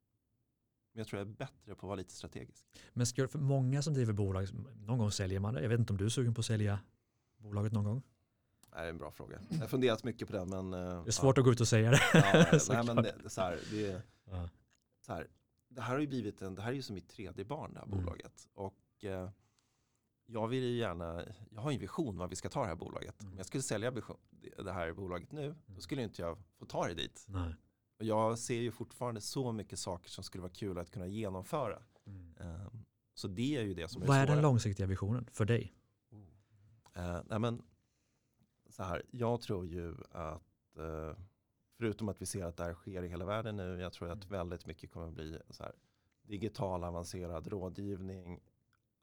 Men jag tror jag är bättre på att vara lite strategisk. Men ska, för många som driver bolag, någon gång säljer man det. Jag vet inte om du är sugen på att sälja bolaget någon gång? Det är en bra fråga. Jag har funderat mycket på den men... eh, Det är svårt att gå ut och säga det. Ja, *laughs* ja, nej, Såklart. men det, så här, det, är- Ja. så här, det här har ju blivit en, det här är ju som mitt tredje barn det här Mm. bolaget. Och eh, jag vill ju gärna, jag har en vision vad vi ska ta det här bolaget. Mm. Om jag skulle sälja det här bolaget nu, då skulle inte jag få ta det dit. Nej. Och jag ser ju fortfarande så mycket saker som skulle vara kul att kunna genomföra. Mm. Eh, så det är ju det som är Vad är den långsiktiga visionen för dig? Eh, nej men, så här, jag tror ju att eh, förutom att vi ser att det här sker i hela världen nu, jag tror att Mm. väldigt mycket kommer bli så här, digital avancerad rådgivning,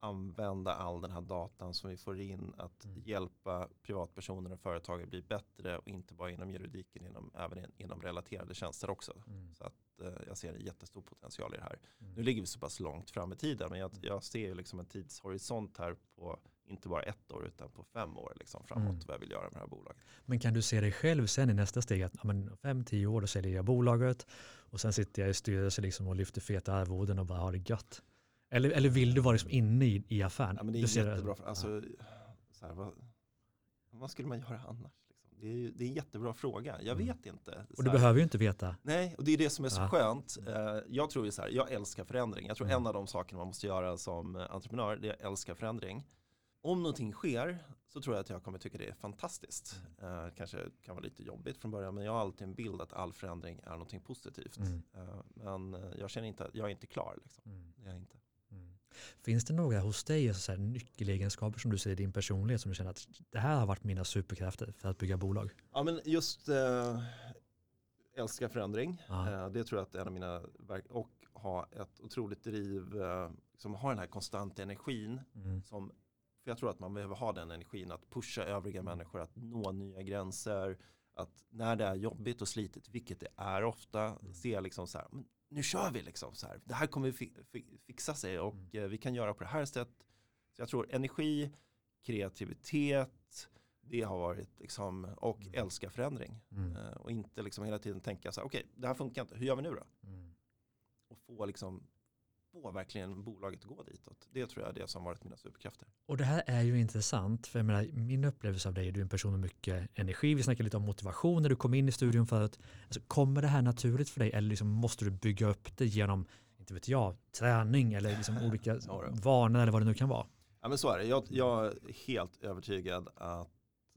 använda all den här datan som vi får in, att Mm. hjälpa privatpersoner och företag att bli bättre och inte bara inom juridiken, inom, även in, inom relaterade tjänster också. Mm. Så att eh, jag ser en jättestor potential i det här. Mm. Nu ligger vi så pass långt fram i tiden men jag, jag ser ju liksom en tidshorisont här på inte bara ett år utan på fem år liksom framåt Mm. vad jag vill göra med det här bolaget. Men kan du se dig själv sen i nästa steg att men fem, tio år då säljer jag bolaget och sen sitter jag i styrelse liksom och lyfter feta arvoden och bara har det gött? Eller, eller vill du vara liksom inne i, i affären? Ja, men det är du ser jättebra. För, alltså, så här, vad, vad skulle man göra annars? Liksom? Det, är, ju- det är en jättebra fråga. Jag Mm. vet inte. Och du behöver ju inte veta. Nej, och det är det som är så Ja. skönt. Eh, Jag tror ju så här, jag älskar förändring. Jag tror Mm. en av de sakerna man måste göra som eh, entreprenör, det är att älska förändring. Om någonting sker så tror jag att jag kommer tycka det är fantastiskt. Mm. Eh, kanske kan vara lite jobbigt från början, men jag har alltid en bild att all förändring är någonting positivt. Mm. Eh, men eh, jag känner inte att jag är inte klar. Liksom. Mm. Jag inte. Mm. Finns det några hos dig alltså så här, nyckelegenskaper som du ser i din personlighet som du känner att det här har varit mina superkrafter för att bygga bolag? Ja, men just eh, älska förändring. Ja. Eh, det tror jag att är en av mina verk och ha ett otroligt driv, eh, som har den här konstanta energin Mm. som, för jag tror att man behöver ha den energin att pusha övriga människor att nå nya gränser. Att när det är jobbigt och slitigt, vilket det är ofta, Mm. se liksom så här, "Men nu kör vi liksom så här. Det här kommer fi- fi- fixa sig och Mm. eh, vi kan göra på det här sättet. Så jag tror energi, kreativitet, det har varit liksom, och Mm. älska förändring. Mm. Eh, och inte liksom hela tiden tänka så här, okej, det här funkar inte, hur gör vi nu då? Mm. Och få liksom, få verkligen bolaget att gå ditåt. Det tror jag är det som varit mina superkrafter. Och det här är ju intressant, för jag menar, min upplevelse av dig, är du är en person med mycket energi, vi snackade lite om motivation när du kom in i studion förut. Alltså, kommer det här naturligt för dig eller liksom måste du bygga upp det genom, inte vet jag, träning eller liksom *laughs* olika vanor eller vad det nu kan vara? Ja men så är det. Jag, jag är helt övertygad att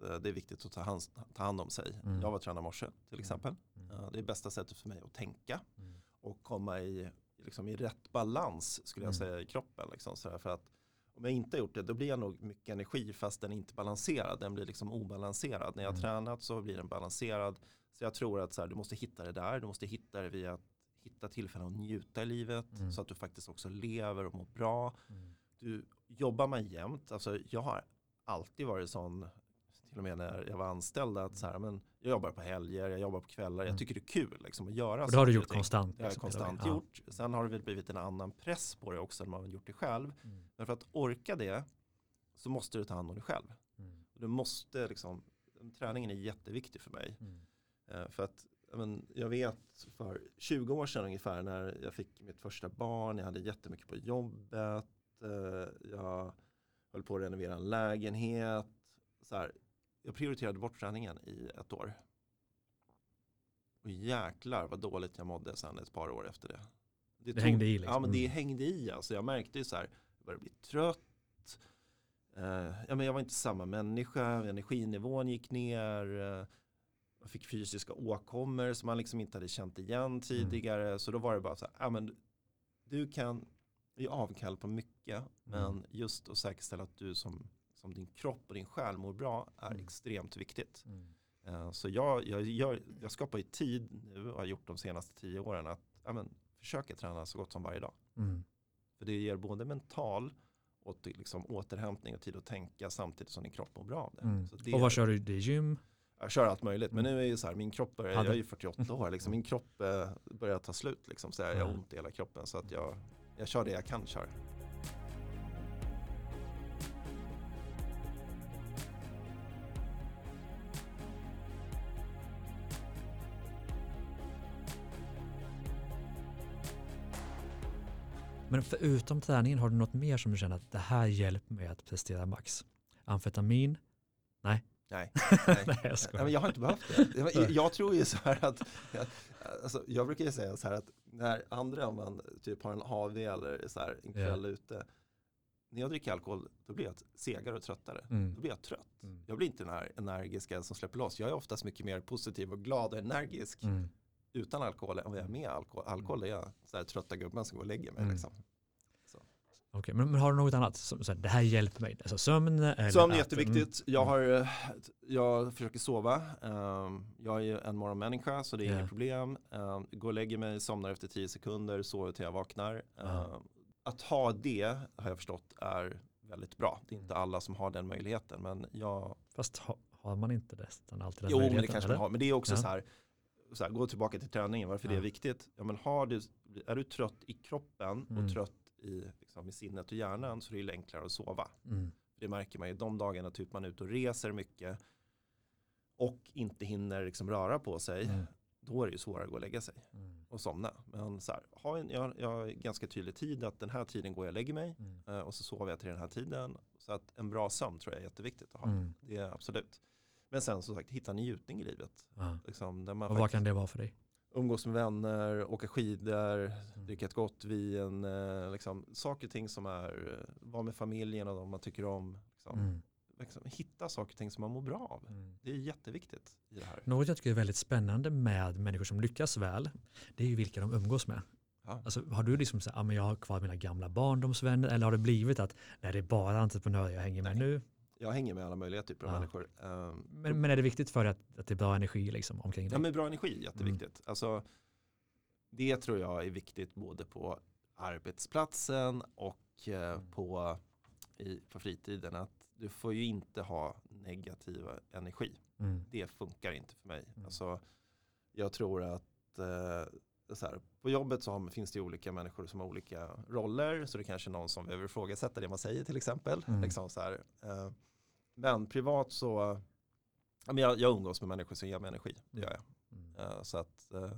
eh, det är viktigt att ta hand, ta hand om sig. Mm. Jag var tränare i morse till exempel. Mm. Det är bästa sättet för mig att tänka Mm. och komma i, liksom i rätt balans skulle jag Mm. säga i kroppen. Liksom, så här, för att om jag inte har gjort det då blir jag nog mycket energi fast den är inte balanserad. Den blir liksom obalanserad. När jag har Mm. tränat så blir den balanserad. Så jag tror att så här, du måste hitta det där. Du måste hitta det via att hitta tillfällen att njuta i livet. Mm. Så att du faktiskt också lever och mår bra Mm. du jobbar man jämt, alltså jag har alltid varit sån, till och med när jag var anställd, att så här, men jag jobbar på helger, jag jobbar på kvällar, Mm. jag tycker det är kul liksom, att göra Och det har du gjort konstant? Det har jag liksom, konstant vägen. gjort. Sen har det väl blivit en annan press på det också när man har gjort det själv. Ja. Mm. Men för att orka det så måste du ta hand om dig själv. Mm. Du måste liksom, träningen är jätteviktig för mig. Eh, För att ja, men, jag vet för 20 år sedan ungefär när jag fick mitt första barn, jag hade jättemycket på jobbet, eh, jag höll på att renovera en lägenhet. Så här, jag prioriterade bort träningen i ett år. Och jäklar vad dåligt jag mådde sen ett par år efter det. Det hängde i liksom. Ja men det Mm. hängde i alltså. Jag märkte ju så här, jag började bli trött. Eh, ja, men jag var inte samma människa, energinivån gick ner. Eh, jag fick fysiska åkommor som man liksom inte hade känt Mm. igen tidigare. Så då var det bara så här, ja, men du kan ge avkall på mycket. Mm. Men just att säkerställa att du som, som din kropp och din själ mår bra är Mm. extremt viktigt. Mm. Eh, så jag, jag, jag, jag skapar ju tid nu och har gjort de senaste tio åren att ja, men, försöka träna så gott som varje dag. Mm. För det ger både mental och liksom återhämtning och tid att tänka samtidigt som din kropp mår bra av det. Mm. Det Och vad kör du? Det är gym? jag kör allt möjligt, men Mm. nu är ju så här, min kropp börjar, jag är ju 48 år, liksom, min kropp eh, börjar ta slut liksom, så jag har Ja. ont i hela kroppen så att jag, jag kör det jag kan köra. Men förutom träningen, har du något mer som du känner att det här hjälper mig att prestera max? Amfetamin? Nej, Nej, *laughs* nej. jag Nej, men jag har inte behövt det. Jag, jag, tror ju så här att, alltså, jag brukar ju säga så här att när andra, om man typ har en AV eller så här en kväll ute, när jag dricker alkohol då blir jag segare och tröttare. Då Mm. blir jag trött. Mm. Jag blir inte den här energiska som släpper loss. Jag är oftast mycket mer positiv och glad och energisk Mm. Utan alkohol än vad jag är med alkohol. Alkohol är jag så här trötta gubben som går och lägger mig. Mm. Liksom. Okej, men, men har du något annat? Som, så här, det här hjälper mig. Alltså sömn eller Sömn är jätteviktigt. Mm. Jag, har, jag försöker sova. Ehm, Jag är ju en morgonmänniska så det är Ja. inget problem. Ehm, Går och lägger mig, somnar efter 10 sekunder, sover till jag vaknar. Ehm, Att ha det har jag förstått är väldigt bra. Det är inte alla som har den möjligheten. Men jag, Fast ha, har man inte nästan alltid den jo men det kanske eller? man har. Men det är också Ja. så här, så här, gå tillbaka till träningen, varför det Ja. är viktigt. Ja, men har du, är du trött i kroppen Mm. och trött i, liksom, i sinnet och hjärnan så är det enklare att sova. Mm. Det märker man ju de dagarna typ man är ute och reser mycket och inte hinner liksom röra på sig. Mm. då är det ju svårare att gå och lägga sig Mm. och somna. Men så här, ha en, jag, jag har ganska tydlig tid att den här tiden går jag och lägger mig Mm. eh, och så sover jag till den här tiden. Så att en bra sömn tror jag är jätteviktigt att ha. Mm. Det är absolut. Men sen som sagt, hitta njutning i livet. Ja. Liksom, Och vad kan det vara för dig? umgås med vänner, åka skidor, Mm. dricka ett gott vin. Eh, liksom, saker och ting som är, eh, vara med familjen och de man tycker om. Liksom. Mm. Liksom, hitta saker och ting som man mår bra av. Mm. Det är jätteviktigt i det här. Något jag tycker är väldigt spännande med människor som lyckas väl, det är ju vilka de umgås med. Ja. Alltså, har du liksom så här, ah, men jag har kvar mina gamla barndomsvänner eller har det blivit att nej, det är bara entreprenörer jag hänger med Nej. nu? Jag hänger med alla möjliga typer av Ja. människor. Um, Men, men är det viktigt för att, att det är bra energi liksom, omkring Ja, dig? men bra energi, jätteviktigt. Alltså, det tror jag är viktigt både på arbetsplatsen och eh, Mm. på, i, på fritiden. Att du får ju inte ha negativ energi. Mm. Det funkar inte för mig. Mm. Alltså, jag tror att eh, så här, på jobbet så har, finns det olika människor som har olika roller. Så det är kanske är någon som behöver ifrågasätta det man säger till exempel. Mm. Liksom så här, eh, men privat så, ja, men jag, jag umgås med människor som ger mig energi. Det gör jag. Mm. Eh, Så att, eh,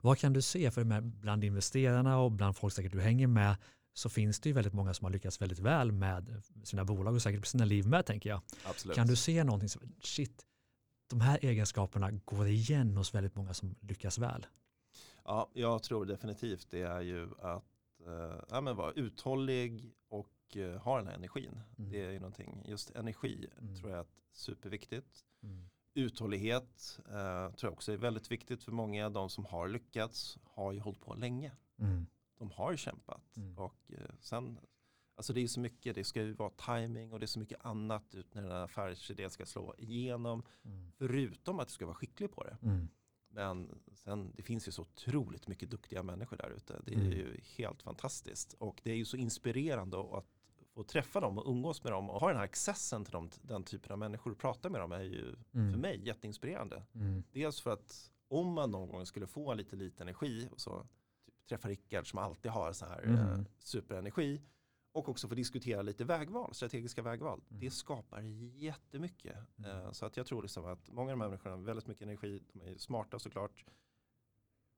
Vad kan du se för bland investerarna och bland folk säkert du hänger med så finns det ju väldigt många som har lyckats väldigt väl med sina bolag och säkert sina liv med tänker jag. absolut. Kan du se någonting som, shit, de här egenskaperna går igen hos väldigt många som lyckas väl? Ja, jag tror definitivt det är ju att eh, ja, men vara uthållig och eh, ha den här energin. Mm. Det är ju någonting, just energi Mm. tror jag är superviktigt. Mm. Uthållighet eh, tror jag också är väldigt viktigt för många. De som har lyckats har ju hållit på länge. Mm. De har ju kämpat. Mm. Och eh, sen, alltså det är så mycket, det ska ju vara timing och det är så mycket annat ut när den här affärsidén ska slå igenom. Mm. Förutom att du ska vara skicklig på det. Men sen, det finns ju så otroligt mycket duktiga människor där ute. Det är Mm. ju helt fantastiskt. Och det är ju så inspirerande att få träffa dem och umgås med dem och ha den här accessen till dem, den typen av människor och prata med dem är ju Mm. för mig jätteinspirerande. Mm. Dels för att om man någon gång skulle få lite lite energi och så typ, träffa Rickard som alltid har så här Mm. eh, superenergi och också få diskutera lite vägval, strategiska vägval. Mm. Det skapar jättemycket. Mm. Eh, så att jag tror liksom att många av de här människorna har väldigt mycket energi, de är smarta såklart,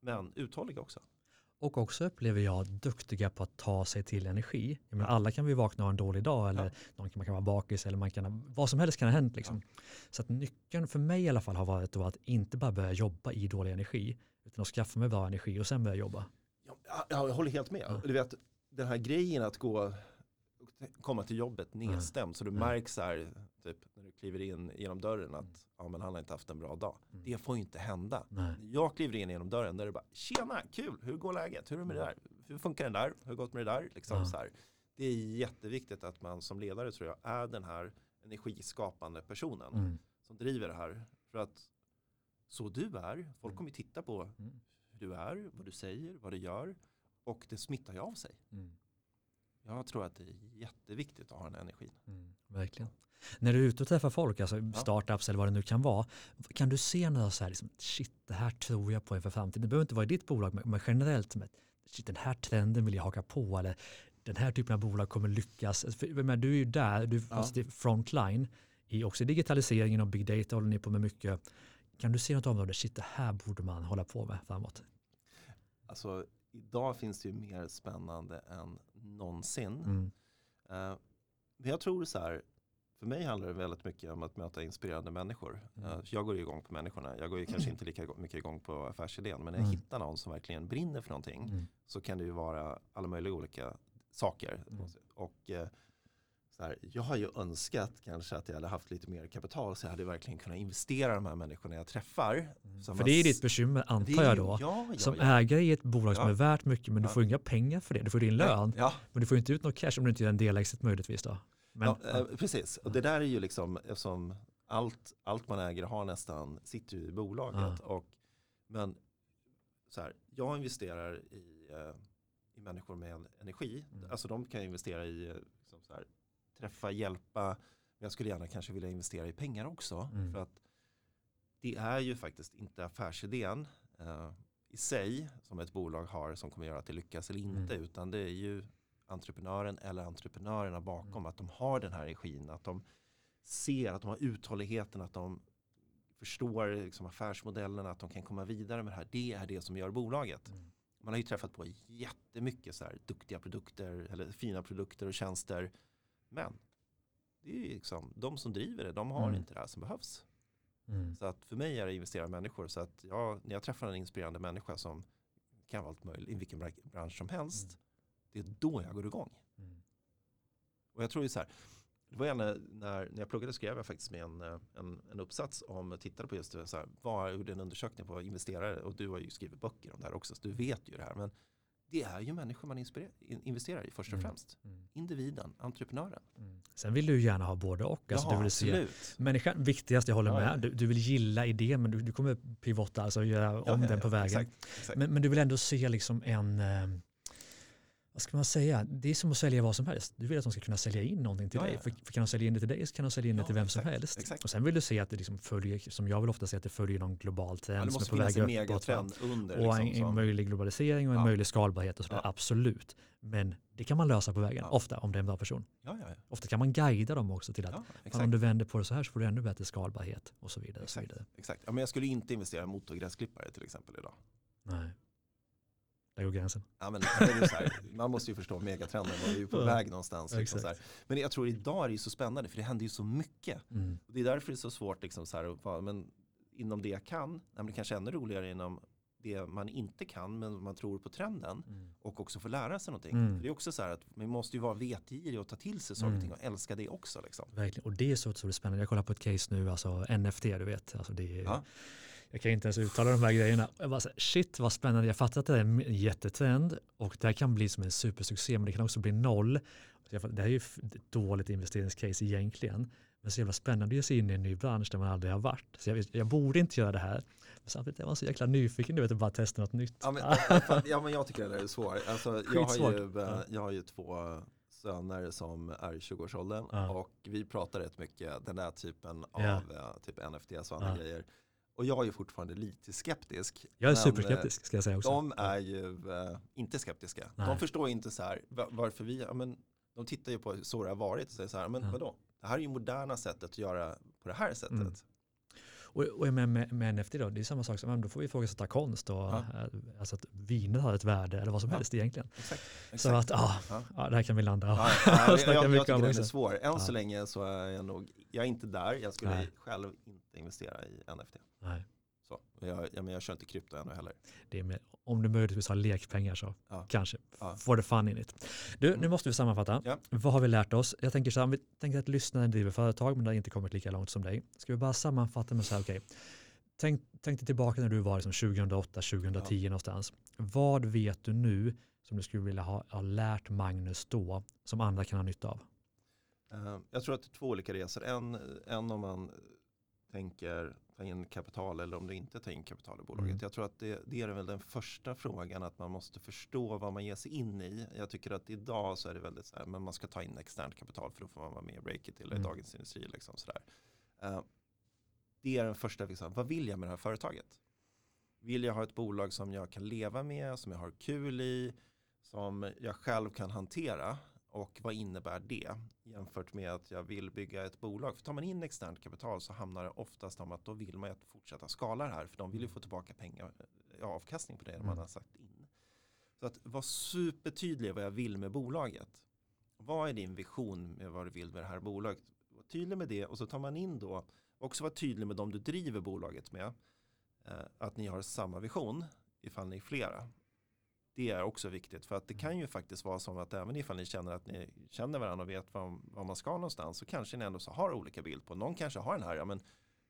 men uthålliga också. Och också upplever jag duktiga på att ta sig till energi. Jag menar, alla kan vi vakna och ha en dålig dag eller Ja. någon kan, man kan vara bakis eller man kan vad som helst kan ha hänt. Liksom. Så att nyckeln för mig i alla fall har varit att inte bara börja jobba i dålig energi utan att skaffa mig bra energi och sen börja jobba. Ja, jag, jag håller helt med. Ja. Du vet, den här grejen att gå komma till jobbet nedstämd så du Ja. märks här typ, när du kliver in genom dörren att ja, men han har inte haft en bra dag. Mm. Det får ju inte hända. Nej. Jag kliver in genom dörren där det bara tjena, kul, hur går läget, hur är det med det där, hur funkar den där, hur har gått med det där. Liksom Ja. så här. Det är jätteviktigt att man som ledare tror jag är den här energiskapande personen Mm. som driver det här. För att så du är, folk Mm. kommer titta på Mm. hur du är, vad du säger, vad du gör och det smittar ju av sig. Mm. Jag tror att det är jätteviktigt att ha den energin. Mm. Verkligen. När du är ute och träffar folk, alltså startups eller vad det nu kan vara, kan du se några så här, liksom, shit det här tror jag på inför framtiden. Det behöver inte vara i ditt bolag, men men generellt, med, shit den här trenden vill jag haka på eller den här typen av bolag kommer lyckas. För, menar, du är ju där, du är Ja. i frontline i också digitaliseringen och big data håller ni på med mycket. Kan du se något område, shit det här borde man hålla på med framåt? Alltså idag finns det ju mer spännande än någonsin. Mm. Men jag tror så här, för mig handlar det väldigt mycket om att möta inspirerande människor. Mm. Eh, jag går ju igång på människorna. Jag går ju kanske *clears throat* inte lika mycket igång på affärsidén. Men när jag Mm. hittar någon som verkligen brinner för någonting Mm. så kan det ju vara alla möjliga olika saker. Mm. Och eh, så här, jag har ju önskat kanske att jag hade haft lite mer kapital så jag hade verkligen kunnat investera de här människorna jag träffar. Som För det är ditt bekymmer antar jag då. Ja, ja, Som ja. ägare i ett bolag som är värt mycket men du får inga pengar för det. Du får din lön. Men du får inte ut något cash om du inte gör en delägset möjligtvis då. Men, eh, precis. Och det där är ju liksom, eftersom allt, allt man äger har nästan, sitter ju i bolaget. Och, men så här, jag investerar i, eh, i människor med en energi. Mm. Alltså de kan investera i eh, liksom så här, träffa, hjälpa. Men jag skulle gärna kanske vilja investera i pengar också. Mm. För att det är ju faktiskt inte affärsidén eh, i sig som ett bolag har som kommer göra att det lyckas eller inte. Mm. Utan det är ju entreprenören eller entreprenörerna bakom. Mm. Att de har den här energin. Att de ser att de har uthålligheten. Att de förstår liksom affärsmodellen, att de kan komma vidare med det här. Det är det som gör bolaget. Mm. Man har ju träffat på jättemycket så här duktiga produkter eller fina produkter och tjänster. Men det är ju liksom, de som driver det, de har Mm. inte det här som behövs. Mm. Så att för mig är det investera i människor. Så att jag, när jag träffar en inspirerande människa som kan vara allt möjligt, i vilken bra- bransch som helst. Det är då jag går igång. Mm. Och jag tror ju så här, det var gärna när, när jag pluggade skrev jag faktiskt med en, eh, en, en uppsats om, tittade på just det, så här, vad jag gjorde en undersökning på investerare och du har ju skrivit böcker om det här också, så du vet ju det här. Men det är ju människor man investerar i först och Mm. främst. Mm. Individen, entreprenören. Mm. Sen vill du gärna ha både och. Alltså, ja, du vill se absolut. människan, viktigast, jag håller Ja, med. Du, du vill gilla idén men du, du kommer pivota, alltså göra Ja, om den på vägen. Exakt, exakt. Men, men du vill ändå se liksom en, eh, vad ska man säga, det är som att sälja vad som helst. Du vill att de ska kunna sälja in någonting till Ja, dig. ja. För, för kan de sälja in det till dig så kan de sälja in det Ja, till vem som exakt, helst. exakt. Och sen vill du se att det liksom följer, som jag vill ofta säga, att det följer någon global ja, trend som är på väg en uppåt. under. Och liksom, en som- möjlig globalisering och en Ja. möjlig skalbarhet och sådär, Ja. absolut. Men det kan man lösa på vägen, Ja. ofta om det är en bra person. ja, ja, ja. Ofta kan man guida dem också till att ja om exakt. du vänder på det så här så får du ännu bättre skalbarhet och så vidare. Och så Exakt. vidare. exakt. Ja, men jag skulle inte investera i motorgräsklippare till exempel idag. Nej. Där går gränsen. Ja, men, det är ju så här, man måste ju förstå megatrenden, man är ju på *laughs* Ja, väg någonstans. Liksom, exakt. Men jag tror idag är det så spännande för det händer ju så mycket. Mm. Det är därför det är så svårt liksom, så här, men inom det jag kan, men det kanske är ännu roligare inom det man inte kan men man tror på trenden Mm. och också få lära sig någonting. Mm. För det är också så här att man måste ju vara vetgirig och ta till sig saker och Mm. ting och älska det också. Liksom. Verkligen. Och det är så otroligt spännande. Jag kollar på ett case nu, alltså NFT, du vet. Alltså det är, Ja. Jag kan inte ens uttala de här grejerna. Jag bara shit vad spännande. Jag fattar att det är en jättetrend och det här kan bli som en supersuccé men det kan också bli noll. Det här är ju ett dåligt investeringscase egentligen. Men så jävla spännande att ge sig in i en ny bransch där man aldrig har varit. Så jag, jag borde inte göra det här. Men samtidigt är man så jäkla nyfiken du vet att bara testa något nytt. Ja, men, ja, men jag tycker det är svårt. Alltså, jag, har ju, eh, Ja. jag har ju två söner som är i 20-årsåldern Ja. och vi pratar rätt mycket den där typen av Ja. eh, typ NFTs och andra Ja. grejer. Och jag är ju fortfarande lite skeptisk. Jag är men, superskeptisk ska jag säga eh, också. De är ju eh, inte skeptiska. Nej. De förstår inte så här va- varför vi, ja, men, de tittar ju på så det har varit och säger så här, men Ja. vadå? Det här är ju moderna sättet att göra på det här sättet. Mm. Och, och med, med, med NFT då, det är samma sak som, då får vi ifrågasätta konst och Ja. eh, alltså att viner har ett värde eller vad som Ja. helst egentligen. Exakt. Så exakt. att, ja, Ja. ja, det här kan vi landa. Ja, *laughs* ja, jag, jag, jag tycker den är svår. Än så länge så är jag nog, jag är inte där. Jag skulle Nej. själv inte investera i NFT. Nej, Och Jag, jag, men jag kör inte krypto ännu heller. det är med, om du möjligtvis har lekpengar så Ja. kanske. Ja. Får det fun in it. Du, nu Mm. måste vi sammanfatta. Ja. Vad har vi lärt oss? Jag tänker så här, om vi tänker att lyssnaren driver företag men det har inte kommit lika långt som dig. Ska vi bara sammanfatta med så här, okej. Tänk, tänk dig tillbaka när du var liksom 2008, 2010 någonstans. Vad vet du nu som du skulle vilja ha, ha lärt Magnus då som andra kan ha nytta av? Eh, Jag tror att det är två olika resor. En, en om man tänker ta in kapital eller om du inte tar in kapital i bolaget. Mm. Jag tror att det, det är väl den första frågan att man måste förstå vad man ger sig in i. Jag tycker att idag så är det väldigt så här, men man ska ta in externt kapital för då får man vara med i breaket eller Mm. Dagens Industri. Liksom sådär. Eh, det är den första, liksom, vad vill jag med det här företaget? Vill jag ha ett bolag som jag kan leva med, som jag har kul i, som jag själv kan hantera? Och vad innebär det jämfört med att jag vill bygga ett bolag? För tar man in externt kapital så hamnar det oftast om att då vill man ju att fortsätta skala det här. För de vill ju få tillbaka pengar, ja, avkastning på det Mm. man har sagt in. Så att vara supertydlig vad jag vill med bolaget. Vad är din vision med vad du vill med det här bolaget? Var tydlig med det och så tar man in då, också vara tydlig med de du driver bolaget med. Eh, att ni har samma vision ifall ni är flera. Det är också viktigt för att det kan ju faktiskt vara så att även ifall ni känner att ni känner varandra och vet var, var man ska någonstans så kanske ni ändå så har olika bild på. Någon kanske har den här, ja men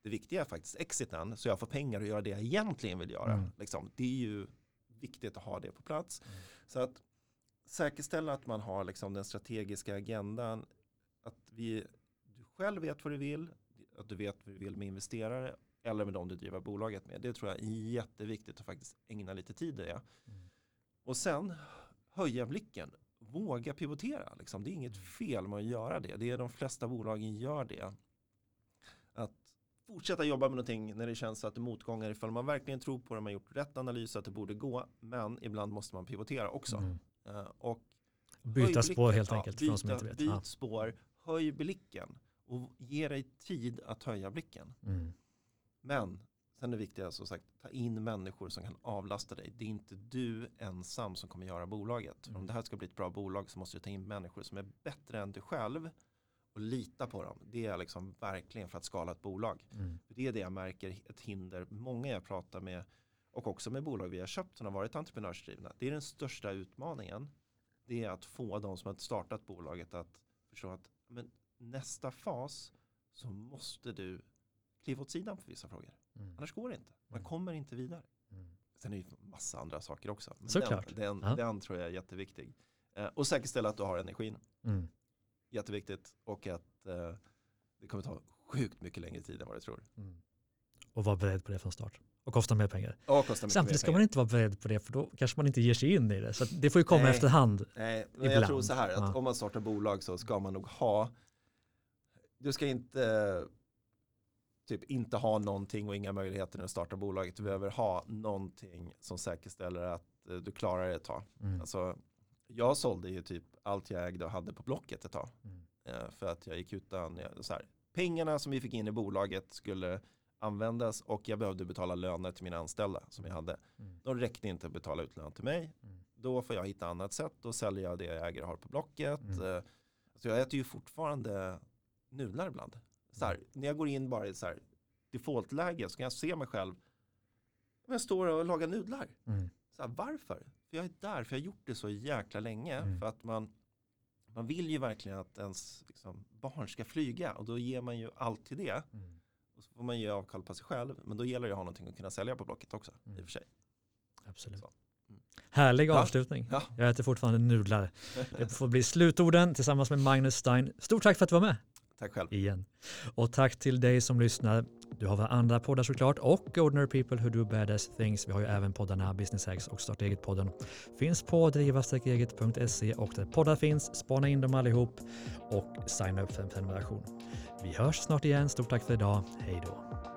det viktiga är faktiskt exiten så jag får pengar att göra det jag egentligen vill göra. Mm. Liksom. Det är ju viktigt att ha det på plats. Mm. Så att säkerställa att man har liksom den strategiska agendan. Att vi, du själv vet vad du vill, att du vet vad du vill med investerare eller med de du driver bolaget med. Det tror jag är jätteviktigt att faktiskt ägna lite tid i det. Mm. Och sen höja blicken. Våga pivotera. Liksom. Det är inget fel med att göra det. Det är de flesta bolagen gör det. Att fortsätta jobba med någonting när det känns att det är motgångar ifall man verkligen tror på det, man gjort rätt analys att det borde gå. Men ibland måste man pivotera också. Mm. Eh, och Byta spår helt Ja, enkelt för de som byta- inte vet. Byt Ja. spår, höj blicken och ge dig tid att höja blicken. Mm. Men sen är det viktiga som sagt, ta in människor som kan avlasta dig. Det är inte du ensam som kommer göra bolaget. Mm. Om det här ska bli ett bra bolag så måste du ta in människor som är bättre än du själv och lita på dem. Det är liksom verkligen för att skala ett bolag. Mm. Det är det jag märker ett hinder. Många jag pratar med och också med bolag vi har köpt som har varit entreprenörsdrivna. Det är den största utmaningen. Det är att få de som har startat bolaget att förstå att men nästa fas så måste du kliva åt sidan för vissa frågor. Mm. Annars går det inte. Man Mm. kommer inte vidare. Mm. Sen är det ju massa andra saker också. Men Såklart. Den, den, Ja. den tror jag är jätteviktig. Eh, och säkerställa att du har energin. Mm. Jätteviktigt. Och att eh, det kommer ta sjukt mycket längre tid än vad du tror. Mm. Och vara beredd på det från start. Och kosta mer pengar. Och mycket Samtidigt ska pengar. man inte vara beredd på det för då kanske man inte ger sig in i det. Så det får ju komma Nej. efterhand. Nej, men jag Ibland. tror så här att Ja. om man startar bolag så ska man nog ha du ska inte typ inte ha någonting och inga möjligheter när du startar bolaget. Du behöver ha någonting som säkerställer att eh, du klarar det ett tag. Mm. Alltså, jag sålde ju typ allt jag ägde och hade på Blocket ett tag. Mm. Eh, För att jag gick utan, så här, pengarna som vi fick in i bolaget skulle användas och jag behövde betala löner till mina anställda som jag hade. Mm. De räckte inte att betala ut lön till mig. Mm. Då får jag hitta annat sätt. Då säljer jag det jag äger och har på Blocket. Mm. Eh, Så jag äter ju fortfarande nudlar ibland. Så här, när jag går in bara i så här defaultläge så kan jag se mig själv. Jag står och lagar nudlar. Mm. Så här, varför? För jag är där, för jag har gjort det så jäkla länge. Mm. För att man, man vill ju verkligen att ens liksom, barn ska flyga. Och då ger man ju allt till det. Mm. Och så får man ge avkall på sig själv. Men då gäller det att ha någonting att kunna sälja på Blocket också. Mm. I och för sig. Absolut. Så. Mm. Härlig Ja. avslutning. Ja. Jag äter fortfarande nudlar. *laughs* Det får bli slutorden tillsammans med Magnus Stein. Stort tack för att du var med Tack själv. igen. Och tack till dig som lyssnar. Du har våra andra poddar såklart och Ordinary People Who Do Badass Things. Vi har ju även poddarna Business Hacks och Starta Eget-podden. Finns på drivastarkeget.se och där poddar finns. Spana in dem allihop och signa upp för en prenumeration. Vi hörs snart igen. Stort tack för idag. Hej då.